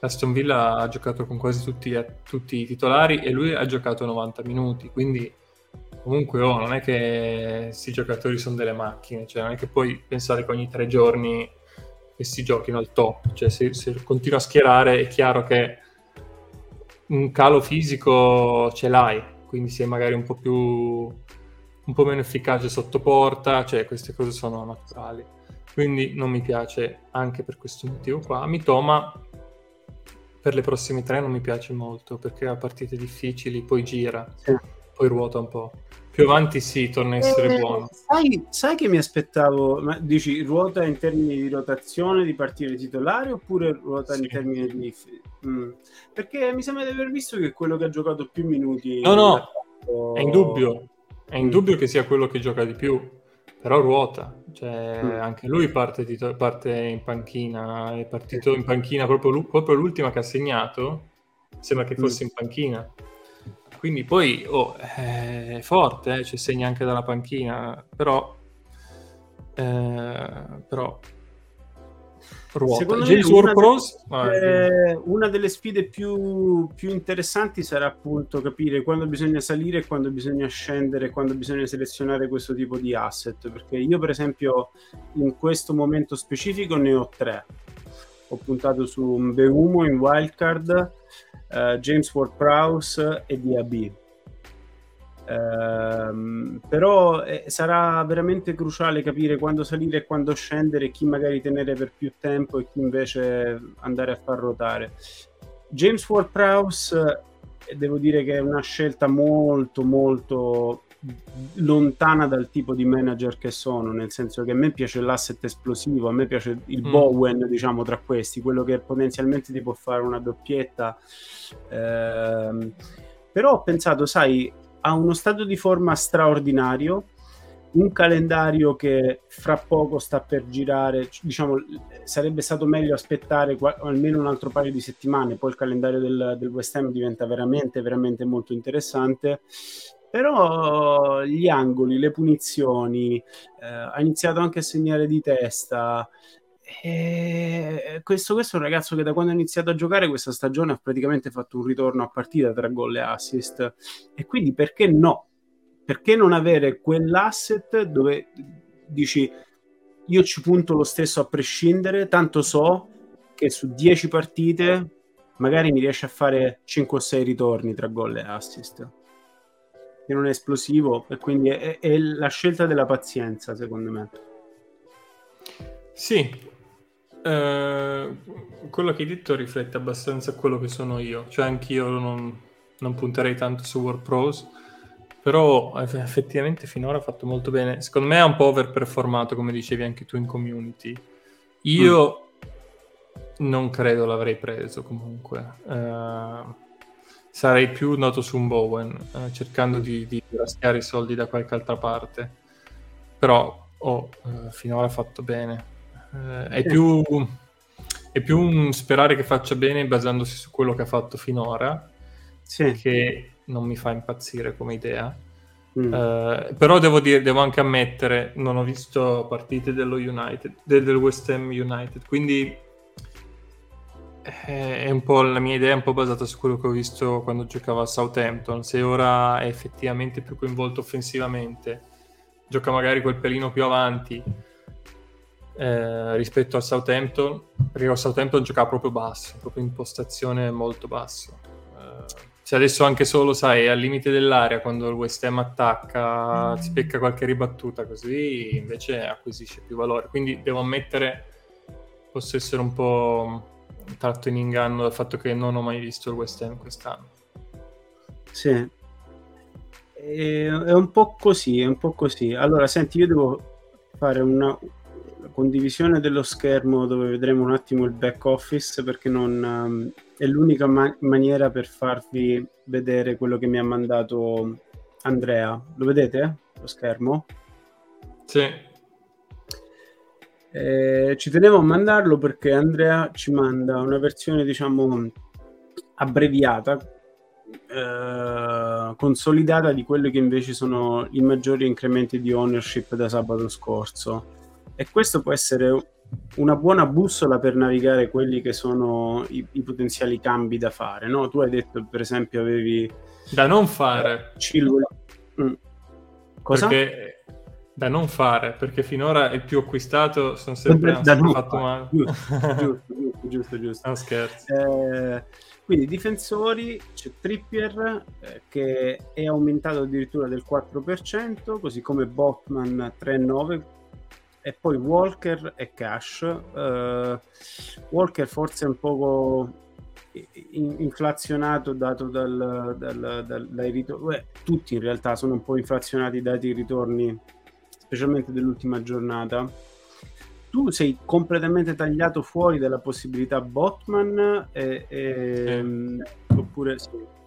Aston Villa ha giocato con quasi tutti, tutti i titolari e lui ha giocato 90 minuti, quindi comunque oh, non è che questi giocatori sono delle macchine, cioè non è che puoi pensare che ogni tre giorni questi giochino al top, cioè se, se continua a schierare è chiaro che un calo fisico ce l'hai, quindi sei magari un po' più un po' meno efficace sotto porta, cioè queste cose sono naturali. Quindi non mi piace anche per questo motivo qua. Mitoma per le prossime tre non mi piace molto perché ha partite difficili, poi gira, sì. poi ruota un po'. Più avanti sì, torna a essere eh, buono. Sai, sai, che mi aspettavo? Ma dici ruota in termini di rotazione di partire titolare oppure ruota sì. in termini di... Mm. Perché mi sembra di aver visto che è quello che ha giocato più minuti... No, no, fatto... è indubbio. È indubbio mm. che sia quello che gioca di più, però ruota. Cioè, mm. anche lui parte, tito- parte, in panchina, è partito in panchina proprio, proprio l'ultima che ha segnato, sembra che mm. fosse in panchina. Quindi poi oh, è forte, eh, ci segna anche dalla panchina, però, eh, però ruota. Secondo me una, Pros, delle, una delle sfide più, più, interessanti sarà appunto capire quando bisogna salire, quando bisogna scendere, quando bisogna selezionare questo tipo di asset. Perché io, per esempio, in questo momento specifico ne ho tre. Ho puntato su Beumo in wildcard uh, James Ward Prowse e DAB. Um, però eh, sarà veramente cruciale capire quando salire e quando scendere, chi magari tenere per più tempo e chi invece andare a far ruotare. James Ward Prowse devo dire che è una scelta molto molto lontana dal tipo di manager che sono, nel senso che a me piace l'asset esplosivo, a me piace il mm. Bowen, diciamo, tra questi, quello che potenzialmente ti può fare una doppietta. Eh, però ho pensato, sai, ha uno stato di forma straordinario, un calendario che fra poco sta per girare, diciamo, sarebbe stato meglio aspettare qual- almeno un altro paio di settimane, poi il calendario del, del West Ham diventa veramente, veramente molto interessante. Però gli angoli, le punizioni, eh, ha iniziato anche a segnare di testa. E questo, questo, è un ragazzo che da quando ha iniziato a giocare questa stagione ha praticamente fatto un ritorno a partita tra gol e assist. E quindi perché no? Perché non avere quell'asset dove dici io ci punto lo stesso a prescindere, tanto so che su 10 partite magari mi riesce a fare 5 o 6 ritorni tra gol e assist che non è esplosivo e quindi è, è la scelta della pazienza secondo me. Sì, eh, quello che hai detto riflette abbastanza quello che sono io, cioè anch'io non, non punterei tanto su World Pros, però effettivamente finora ha fatto molto bene. Secondo me è un po' overperformato, come dicevi anche tu in community. Io mm. non credo l'avrei preso comunque. Uh, sarei più noto su un Bowen, eh, cercando di, di raschiare i soldi da qualche altra parte. Però oh, eh, finora ha fatto bene. Eh, è, più, è, più, un sperare che faccia bene basandosi su quello che ha fatto finora, sì. che non mi fa impazzire come idea. Mm. Uh, però devo, dire, devo anche ammettere, non ho visto partite dello United, del, del West Ham United, quindi è un po' la mia idea è un po' basata su quello che ho visto quando giocava a Southampton. Se ora è effettivamente più coinvolto offensivamente, gioca magari quel pelino più avanti eh, rispetto al Southampton, perché al Southampton giocava proprio basso, proprio impostazione molto basso. Eh, se adesso anche solo, sai, al limite dell'area, quando il West Ham attacca, si becca qualche ribattuta, così invece acquisisce più valore. Quindi devo ammettere, posso essere un po' tratto in inganno dal fatto che non ho mai visto il West Ham quest'anno. Sì, è un po' così, è un po' così. Allora, senti, io devo fare una condivisione dello schermo dove vedremo un attimo il back office perché non, um, è l'unica ma- maniera per farvi vedere quello che mi ha mandato Andrea. Lo vedete? Lo schermo? Sì. Eh, ci tenevo a mandarlo perché Andrea ci manda una versione, diciamo, abbreviata, eh, consolidata di quelli che invece sono i maggiori incrementi di ownership da sabato scorso. E questo può essere una buona bussola per navigare quelli che sono i, i potenziali cambi da fare. No? Tu hai detto, per esempio, avevi da non fare. Chilwell. Mm. Cosa? Perché da non fare, perché finora il più acquistato sono sempre da non fatto male. Giusto, giusto, [LAUGHS] giusto, giusto, giusto. Non scherzo. Eh, quindi difensori, c'è Trippier eh, che è aumentato addirittura del 4%, così come Botman 3,9% e poi Walker e Cash. Uh, Walker forse è un poco inflazionato dato dal, dal, dal, dai ritorni, tutti in realtà sono un po' inflazionati dati i ritorni specialmente dell'ultima giornata, tu sei completamente tagliato fuori dalla possibilità Botman e, e, sì. oppure sì.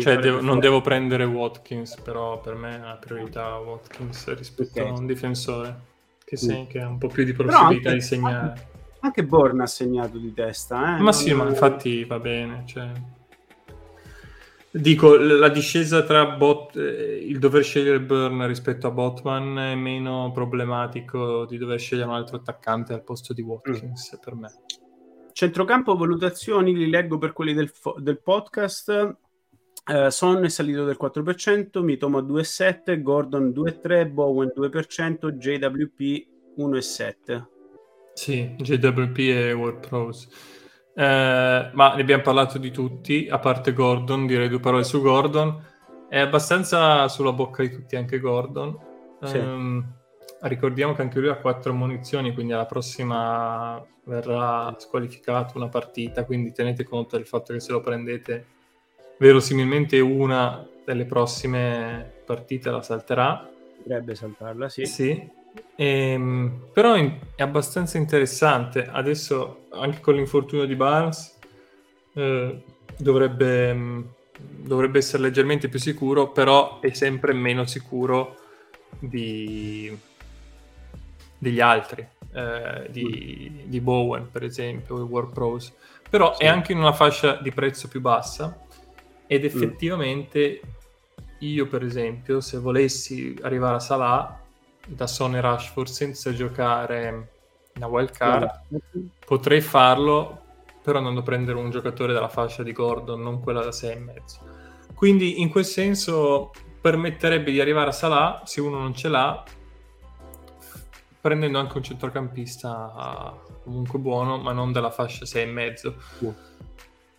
Cioè, devo, non devo prendere Watkins, però per me è la priorità Watkins rispetto okay. a un difensore che, sì. sei, che ha un po' più di possibilità anche, di segnare. Anche, anche Born ha segnato di testa, eh? Ma non sì, ma infatti va bene. Cioè... Dico, la discesa tra bot, eh, il dover scegliere Burn rispetto a Botman è meno problematico di dover scegliere un altro attaccante al posto di Watkins mm. per me. Centrocampo valutazioni, li leggo per quelli del, fo- del podcast. Uh, Son è salito del 4%, Mitoma 2,7%, Gordon 2,3%, Bowen 2%, JWP 1,7%. Sì, JWP e World Pros. Eh, ma ne abbiamo parlato di tutti, a parte Gordon, direi due parole su Gordon. È abbastanza sulla bocca di tutti anche Gordon. Sì. Um, ricordiamo che anche lui ha quattro munizioni, quindi alla prossima verrà squalificato una partita, quindi tenete conto del fatto che se lo prendete verosimilmente una delle prossime partite la salterà. Potrebbe saltarla, sì. Sì, ehm, però è abbastanza interessante. Adesso anche con l'infortunio di Barnes eh, dovrebbe, dovrebbe essere leggermente più sicuro, però è sempre meno sicuro di, degli altri, eh, di, di, Bowen per esempio, o War Pros. Però sì. è anche in una fascia di prezzo più bassa ed mm. effettivamente mm. io per esempio se volessi arrivare a Salah da Sony Rashford senza giocare una wild card. Potrei farlo però andando a prendere un giocatore dalla fascia di Gordon non quella da 6,5 quindi in quel senso permetterebbe di arrivare a Salah se uno non ce l'ha prendendo anche un centrocampista comunque buono ma non della fascia 6,5 uh.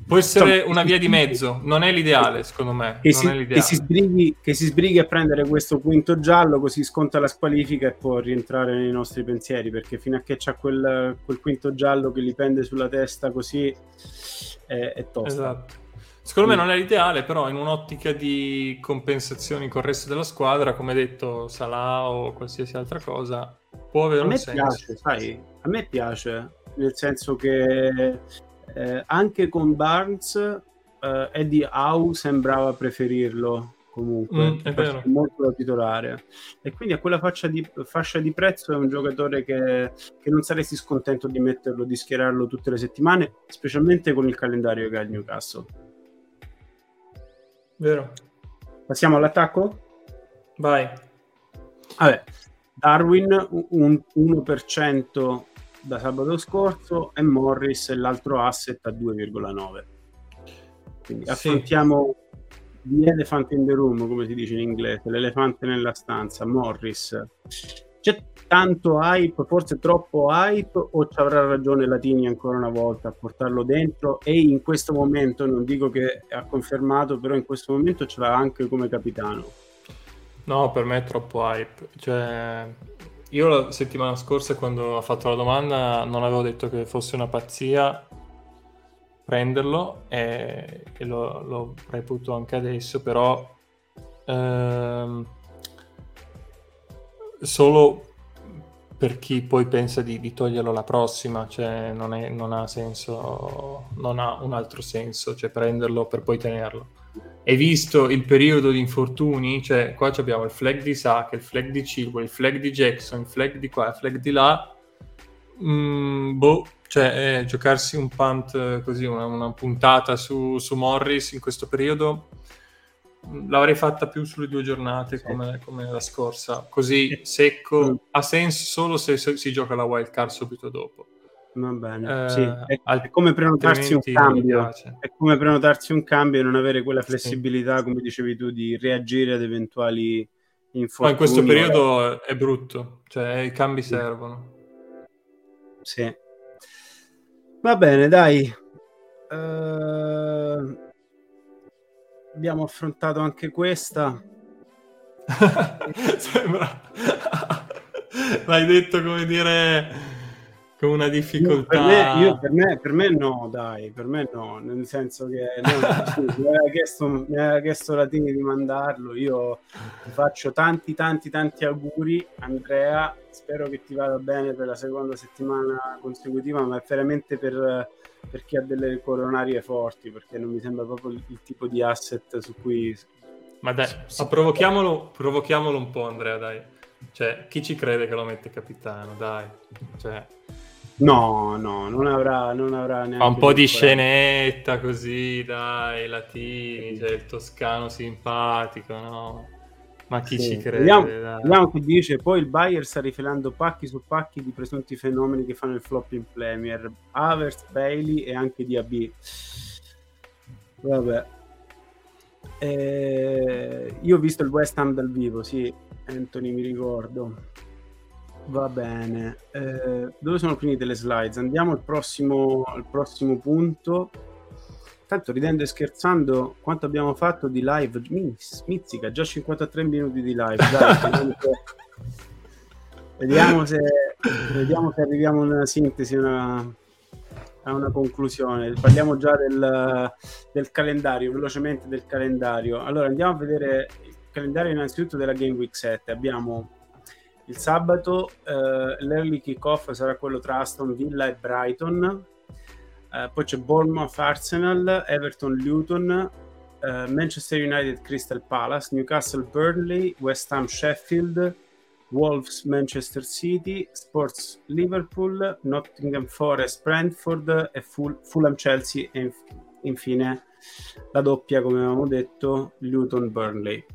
Può essere una via di mezzo, non è l'ideale secondo me. Che, si, che, si, sbrighi, che si, sbrighi, a prendere questo quinto giallo, così sconta la squalifica e può rientrare nei nostri pensieri, perché fino a che c'è quel, quel quinto giallo che gli pende sulla testa così è, è tosta. Esatto. Secondo me non è l'ideale, però in un'ottica di compensazioni con il resto della squadra, come detto Salah o qualsiasi altra cosa, può avere un senso. Piace, sai, a me piace, nel senso che eh, anche con Barnes eh, Eddie Howe sembrava preferirlo comunque mm, è molto da titolare. E quindi a quella fascia di, fascia di prezzo è un giocatore che, che, non saresti scontento di metterlo di schierarlo tutte le settimane specialmente con il calendario che ha il Newcastle. Vero. Passiamo all'attacco? vai. Vabbè. Darwin un 1% da sabato scorso e Morris l'altro asset a 2,9. Quindi sì. affrontiamo the elephant in the room, come si dice in inglese, l'elefante nella stanza, Morris. C'è tanto hype, forse troppo hype, o ci avrà ragione Latini ancora una volta a portarlo dentro? E in questo momento, non dico che ha confermato, però in questo momento ce l'ha anche come capitano. No, per me è troppo hype. Cioè, io la settimana scorsa quando ho fatto la domanda non avevo detto che fosse una pazzia prenderlo e, e lo, lo, reputo anche adesso, però ehm, solo per chi poi pensa di, di toglierlo la prossima, cioè non, è, non, ha senso, non ha un altro senso, cioè prenderlo per poi tenerlo e visto il periodo di infortuni, cioè qua abbiamo il flag di Saka, il flag di Chilwell, il flag di Jackson, il flag di qua, il flag di là, mm, boh, cioè eh, giocarsi un punt così, una, una puntata su, su, Morris in questo periodo mm, l'avrei fatta più sulle due giornate come, come la scorsa, così secco, mm. ha senso solo se, se si gioca la wild card subito dopo. Va bene, eh, sì. è, è, come prenotarsi un cambio. È come prenotarsi un cambio e non avere quella flessibilità, sì. come dicevi tu, di reagire ad eventuali infortuni. Ma in questo periodo è brutto, cioè i cambi sì. servono. Sì. Va bene, dai. Uh, abbiamo affrontato anche questa. [LAUGHS] Sembra... [LAUGHS] L'hai detto come dire con una difficoltà. Per me, io, per, me, per, me, no, dai, per me no, nel senso che no, [LAUGHS] mi, aveva chiesto, mi aveva chiesto Latini di mandarlo, io ti faccio tanti tanti tanti auguri Andrea, spero che ti vada bene per la seconda settimana consecutiva, ma è veramente per, per chi ha delle coronarie forti, perché non mi sembra proprio il, il tipo di asset su cui... Ma dai, ma provochiamolo, provochiamolo un po' Andrea, dai. Cioè, chi ci crede che lo mette capitano, dai. Cioè... No, no, non avrà, non avrà neanche. Fa un po' di scenetta così, dai, latini, cioè il toscano simpatico, no? Ma chi sì. ci crede? Vediamo, vediamo chi dice. Poi il Bayer sta rifilando pacchi su pacchi di presunti fenomeni che fanno il flop in Premier. Avers, Bailey e anche DAB. Vabbè. Eh, io ho visto il West Ham dal vivo, sì, Anthony mi ricordo. Va bene, eh, dove sono finite le slides? Andiamo al prossimo, al prossimo punto. Tanto ridendo e scherzando, quanto abbiamo fatto di live? Mizzica, già 53 minuti di live. Dai, [LAUGHS] vediamo, se, vediamo, se, vediamo se arriviamo a una sintesi, una, a una conclusione. Parliamo già del, del, calendario, velocemente del calendario. Allora andiamo a vedere il calendario innanzitutto della Game Week 7. Abbiamo il sabato, eh, l'early kickoff sarà quello tra Aston Villa e Brighton. Eh, poi c'è Bournemouth Arsenal, Everton Luton, eh, Manchester United Crystal Palace, Newcastle Burnley, West Ham Sheffield, Wolves Manchester City, Sports Liverpool, Nottingham Forest Brentford e Ful- Fulham Chelsea e inf- infine la doppia come avevamo detto Luton Burnley.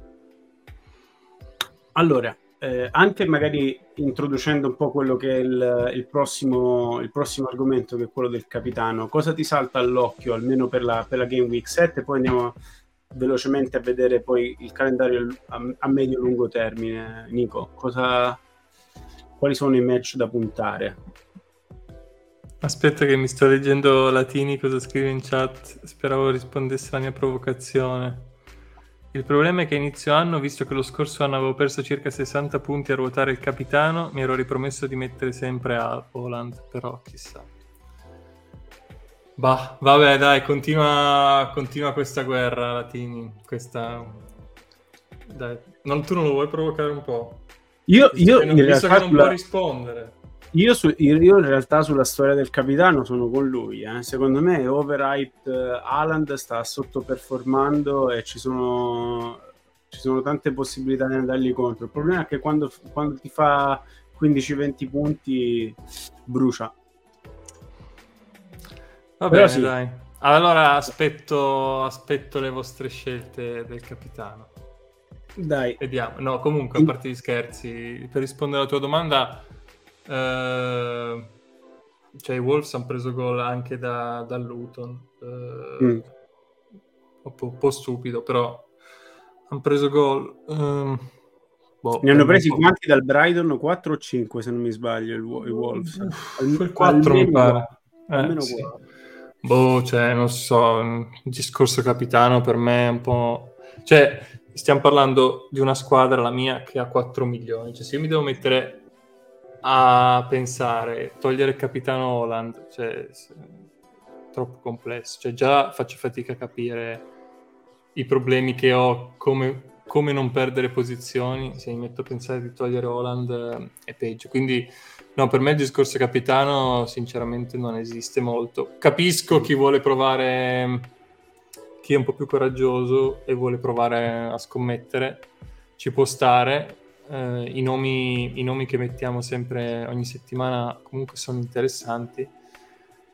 Allora, eh, anche magari introducendo un po' quello che è il, il, prossimo, il, prossimo, argomento, che è quello del capitano, cosa ti salta all'occhio, almeno per la, per la Game Week 7, poi andiamo velocemente a vedere poi il calendario a, a medio-lungo termine. Nico, cosa, quali sono i match da puntare? Aspetta che mi sto leggendo Latini cosa scrive in chat, speravo rispondesse alla mia provocazione. Il problema è che inizio anno, visto che lo scorso anno avevo perso circa 60 punti a ruotare il capitano, mi ero ripromesso di mettere sempre a Holland, però chissà. Bah, vabbè, dai, continua, continua questa guerra, Latini. Questa... Dai, non, tu non lo vuoi provocare un po'? Io, io non, visto che non sulla... può rispondere. Io, su, io, in realtà sulla storia del capitano sono con lui. Eh. Secondo me Overhyped uh, Haaland sta sottoperformando e ci sono, ci sono tante possibilità di andargli contro. Il problema è che quando, quando ti fa 15-20 punti brucia. Va bene, sì. dai. Allora aspetto, aspetto le vostre scelte del capitano. Dai. Vediamo. No, comunque, a parte gli scherzi, per rispondere alla tua domanda Uh, cioè i Wolves hanno preso gol anche da, da Luton. Uh, mm. un, po', un, po', stupido, però hanno preso gol. Uh, boh, ne hanno presi quanti dal Brighton? 4 o 5 se non mi sbaglio i Wolves. Al, 4 mi pare. Eh, sì. Boh, cioè, non so, il discorso capitano per me è un po'... Cioè, stiamo parlando di una squadra, la mia, che ha 4 milioni. Cioè, se io mi devo mettere a pensare, togliere il capitano Holland, cioè, troppo complesso. Cioè, già faccio fatica a capire i problemi che ho, come, come non perdere posizioni. Se mi metto a pensare di togliere Holland eh, è peggio. Quindi, no, per me il discorso capitano, sinceramente, non esiste molto. Capisco chi vuole provare, chi è un po' più coraggioso e vuole provare a scommettere. Ci può stare, eh, i, nomi, i, nomi, che mettiamo sempre ogni settimana comunque sono interessanti.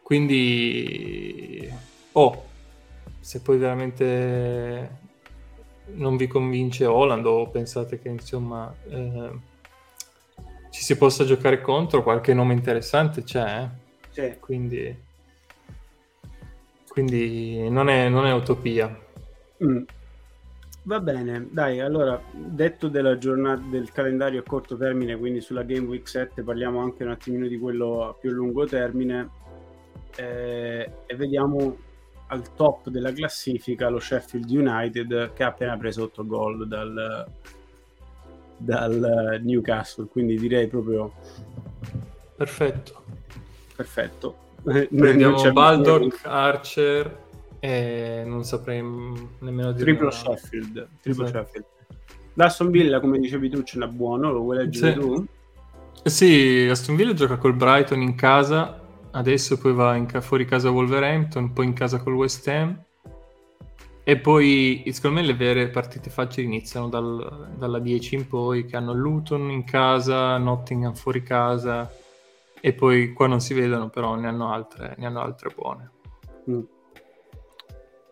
Quindi, oh, se poi veramente non vi convince Holland o pensate che insomma eh, ci si possa giocare contro, qualche nome interessante c'è. Eh? Sì. Quindi, quindi non, è, non è utopia. Mm. Va bene, dai, allora, detto della giornata del calendario a corto termine, quindi sulla Game Week 7 parliamo anche un attimino di quello a più lungo termine eh, e vediamo al top della classifica lo Sheffield United che ha appena preso 8 gol dal, dal Newcastle, quindi direi proprio perfetto. Perfetto. [LAUGHS] Prendiamo Baldock, Archer e non saprei nemmeno dire. Triplo Sheffield. Triplo esatto. Sheffield. L'Aston Villa, come dicevi tu, ce l'ha buono, lo vuoi leggere sì. tu? Sì, Aston Villa gioca col Brighton in casa, adesso poi va ca- fuori casa Wolverhampton, poi in casa col West Ham. E poi, secondo me, le vere partite facili iniziano dal, dalla 10 in poi, che hanno Luton in casa, Nottingham fuori casa, e poi qua non si vedono, però ne hanno altre, ne hanno altre buone. Mm.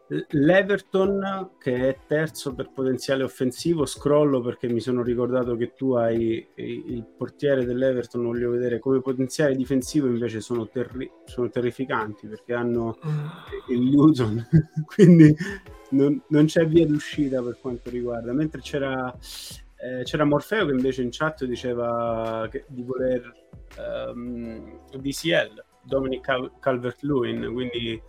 L'Everton che è terzo per potenziale offensivo, scrollo perché mi sono ricordato che tu hai il portiere dell'Everton, voglio vedere come potenziale difensivo invece sono, terri- sono terrificanti perché hanno mm. il Luton, [LAUGHS] quindi non, non, c'è via d'uscita per quanto riguarda, mentre c'era, eh, c'era Morfeo che invece in chat diceva che, di voler um, ehm, DCL, Dominic Cal- Calvert-Lewin, quindi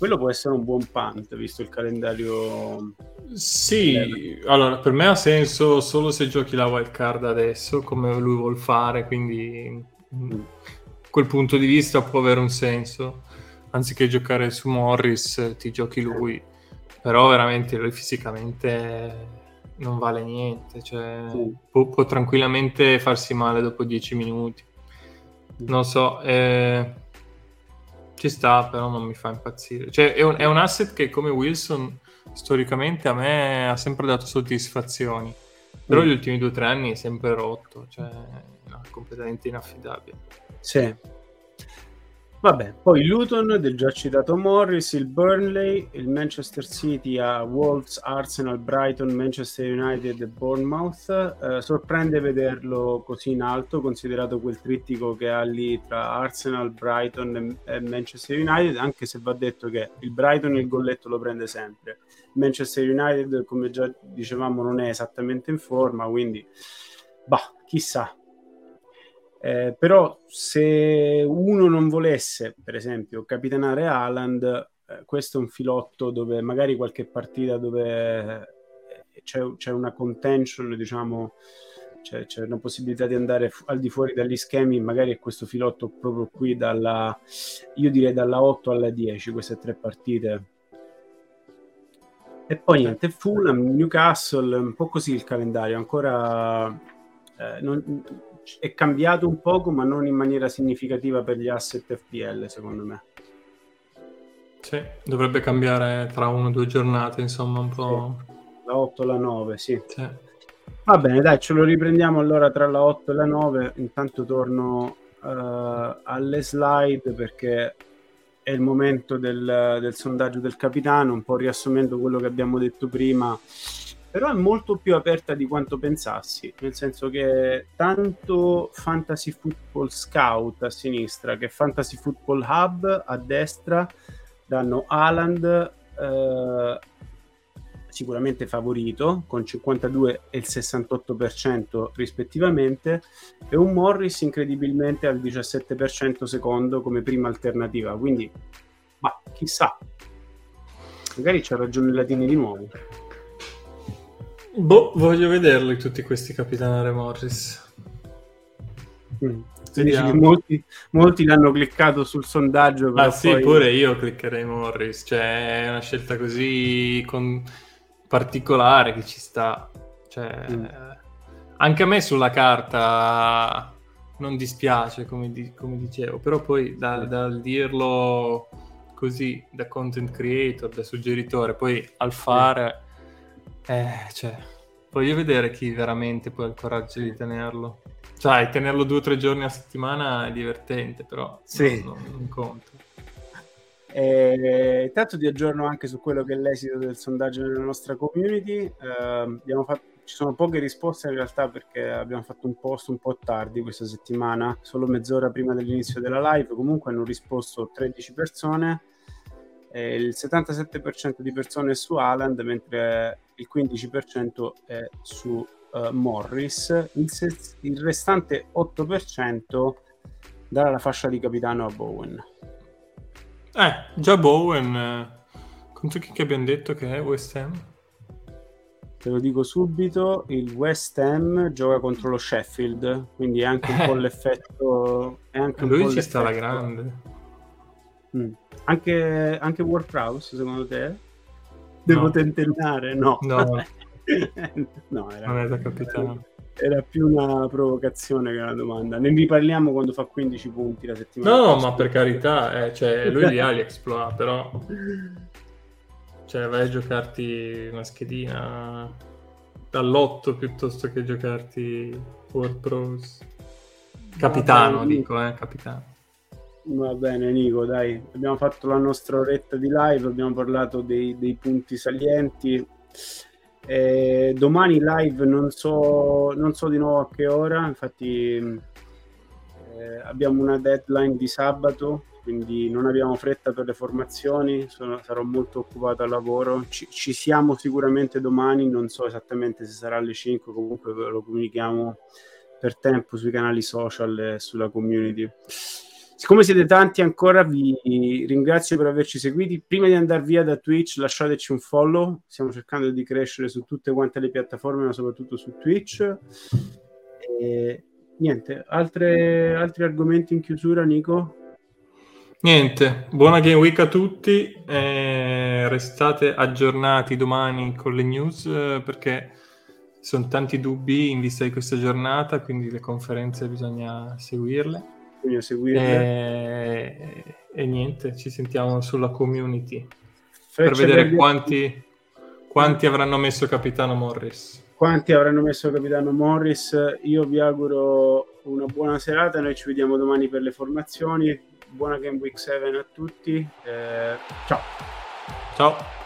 quello può essere un buon punt visto il calendario. Sì, allora per me ha senso solo se giochi la wild card adesso, come lui vuol fare, quindi mm. quel punto di vista può avere un senso. anziché giocare su Morris ti giochi lui, però veramente lui fisicamente non vale niente, cioè, sì. può, può, tranquillamente farsi male dopo 10 minuti. Non so, eh, ci sta, però non mi fa impazzire. Cioè, è un, è un, asset che come Wilson storicamente a me ha sempre dato soddisfazioni, però mm. gli ultimi due o tre anni è sempre rotto, cioè no, completamente inaffidabile. Sì, Vabbè, poi Luton del già citato Morris, il Burnley, il Manchester City a Wolves, Arsenal, Brighton, Manchester United e Bournemouth. Eh, sorprende vederlo così in alto, considerato quel trittico che ha lì tra Arsenal, Brighton e, e Manchester United, anche se va detto che il Brighton il golletto lo prende sempre. Manchester United, come già dicevamo, non è esattamente in forma, quindi bah, chissà, eh, però se uno non volesse, per esempio, capitanare Haaland, eh, questo è un filotto dove magari qualche partita dove eh, c'è, c'è una contention, diciamo, c'è, c'è, una possibilità di andare fu- al di fuori dagli schemi, magari è questo filotto proprio qui dalla, io direi dalla 8 alla 10, queste tre partite. E poi niente, Fulham, Newcastle, un po' così il calendario, ancora eh, non, è cambiato un poco, ma non in maniera significativa per gli asset FPL, secondo me. Sì, dovrebbe cambiare tra una o due giornate, insomma, un po'. Sì. La 8 e la 9, sì. sì. Va bene, dai, ce lo riprendiamo allora tra la 8 e la 9. Intanto torno uh, alle slide perché è il momento del, del sondaggio del capitano, un po' riassumendo quello che abbiamo detto prima però è molto più aperta di quanto pensassi, nel senso che tanto Fantasy Football Scout a sinistra che Fantasy Football Hub a destra danno Haaland eh, sicuramente favorito con 52 e il 68% rispettivamente e un Morris incredibilmente al 17% secondo come prima alternativa, quindi ma chissà, magari c'ha ragione Latini di nuovo. Boh, voglio vederli tutti questi Capitanare Morris. Mm. Molti, molti l'hanno cliccato sul sondaggio. Ah sì, poi... pure io cliccherei Morris. Cioè, è una scelta così con... particolare che ci sta. Cioè, mm. Anche a me sulla carta non dispiace, come, di... come dicevo, però poi da, dal dirlo così, da content creator, da suggeritore, poi al fare... Mm eh, cioè, voglio vedere chi veramente poi ha il coraggio di tenerlo. Cioè, tenerlo due o tre giorni a settimana è divertente, però sì. non, non, non conta. E, intanto ti aggiorno anche su quello che è l'esito del sondaggio nella nostra community. Eh, fatto, ci sono poche risposte in realtà perché abbiamo fatto un post un po' tardi questa settimana, solo mezz'ora prima dell'inizio della live. Comunque hanno risposto 13 persone. Eh, il 77% di persone è su Haaland, mentre il 15% è su uh, Morris, il, se- il, restante 8% darà la fascia di capitano a Bowen. Eh, già Bowen, eh, contro chi che abbiamo detto che è West Ham? Te lo dico subito, il West Ham gioca contro lo Sheffield, quindi è anche un po' l'effetto... È anche Lui ci sta la grande. Mm. Anche, anche Warcraft, secondo te? Devo no. tentennare? No. No. [LAUGHS] no era, non è da capitano. Era più una provocazione che una domanda. Ne riparliamo quando fa 15 punti la settimana. No, ma per carità, eh, cioè, lui li ha gli exploit, però... [LAUGHS] Cioè, vai a giocarti una schedina dall'otto piuttosto che giocarti World Pros. Capitano, dico, eh, capitano. Va bene Nico, dai, abbiamo fatto la nostra oretta di live, abbiamo parlato dei, dei punti salienti. Eh, domani live non so, non so di nuovo a che ora, infatti eh, abbiamo una deadline di sabato, quindi non abbiamo fretta per le formazioni, sono, sarò molto occupato al lavoro. Ci, ci, siamo sicuramente domani, non so esattamente se sarà alle 5, comunque lo comunichiamo per tempo sui canali social e sulla community. Siccome siete tanti ancora, vi ringrazio per averci seguiti. Prima di andare via da Twitch, lasciateci un follow. Stiamo cercando di crescere su tutte quante le piattaforme, ma soprattutto su Twitch. E, niente, altre, altri argomenti in chiusura, Nico? Niente, buona Game Week a tutti, eh, restate aggiornati domani con le news perché sono tanti dubbi in vista di questa giornata, quindi le conferenze bisogna seguirle. Bisogna seguirle. E, e niente, ci sentiamo sulla community Freccia per vedere quanti, quanti avranno messo Capitano Morris. Quanti avranno messo Capitano Morris? Io vi auguro una buona serata, noi ci vediamo domani per le formazioni buona Game Week 7 a tutti. Eh, ciao. Ciao.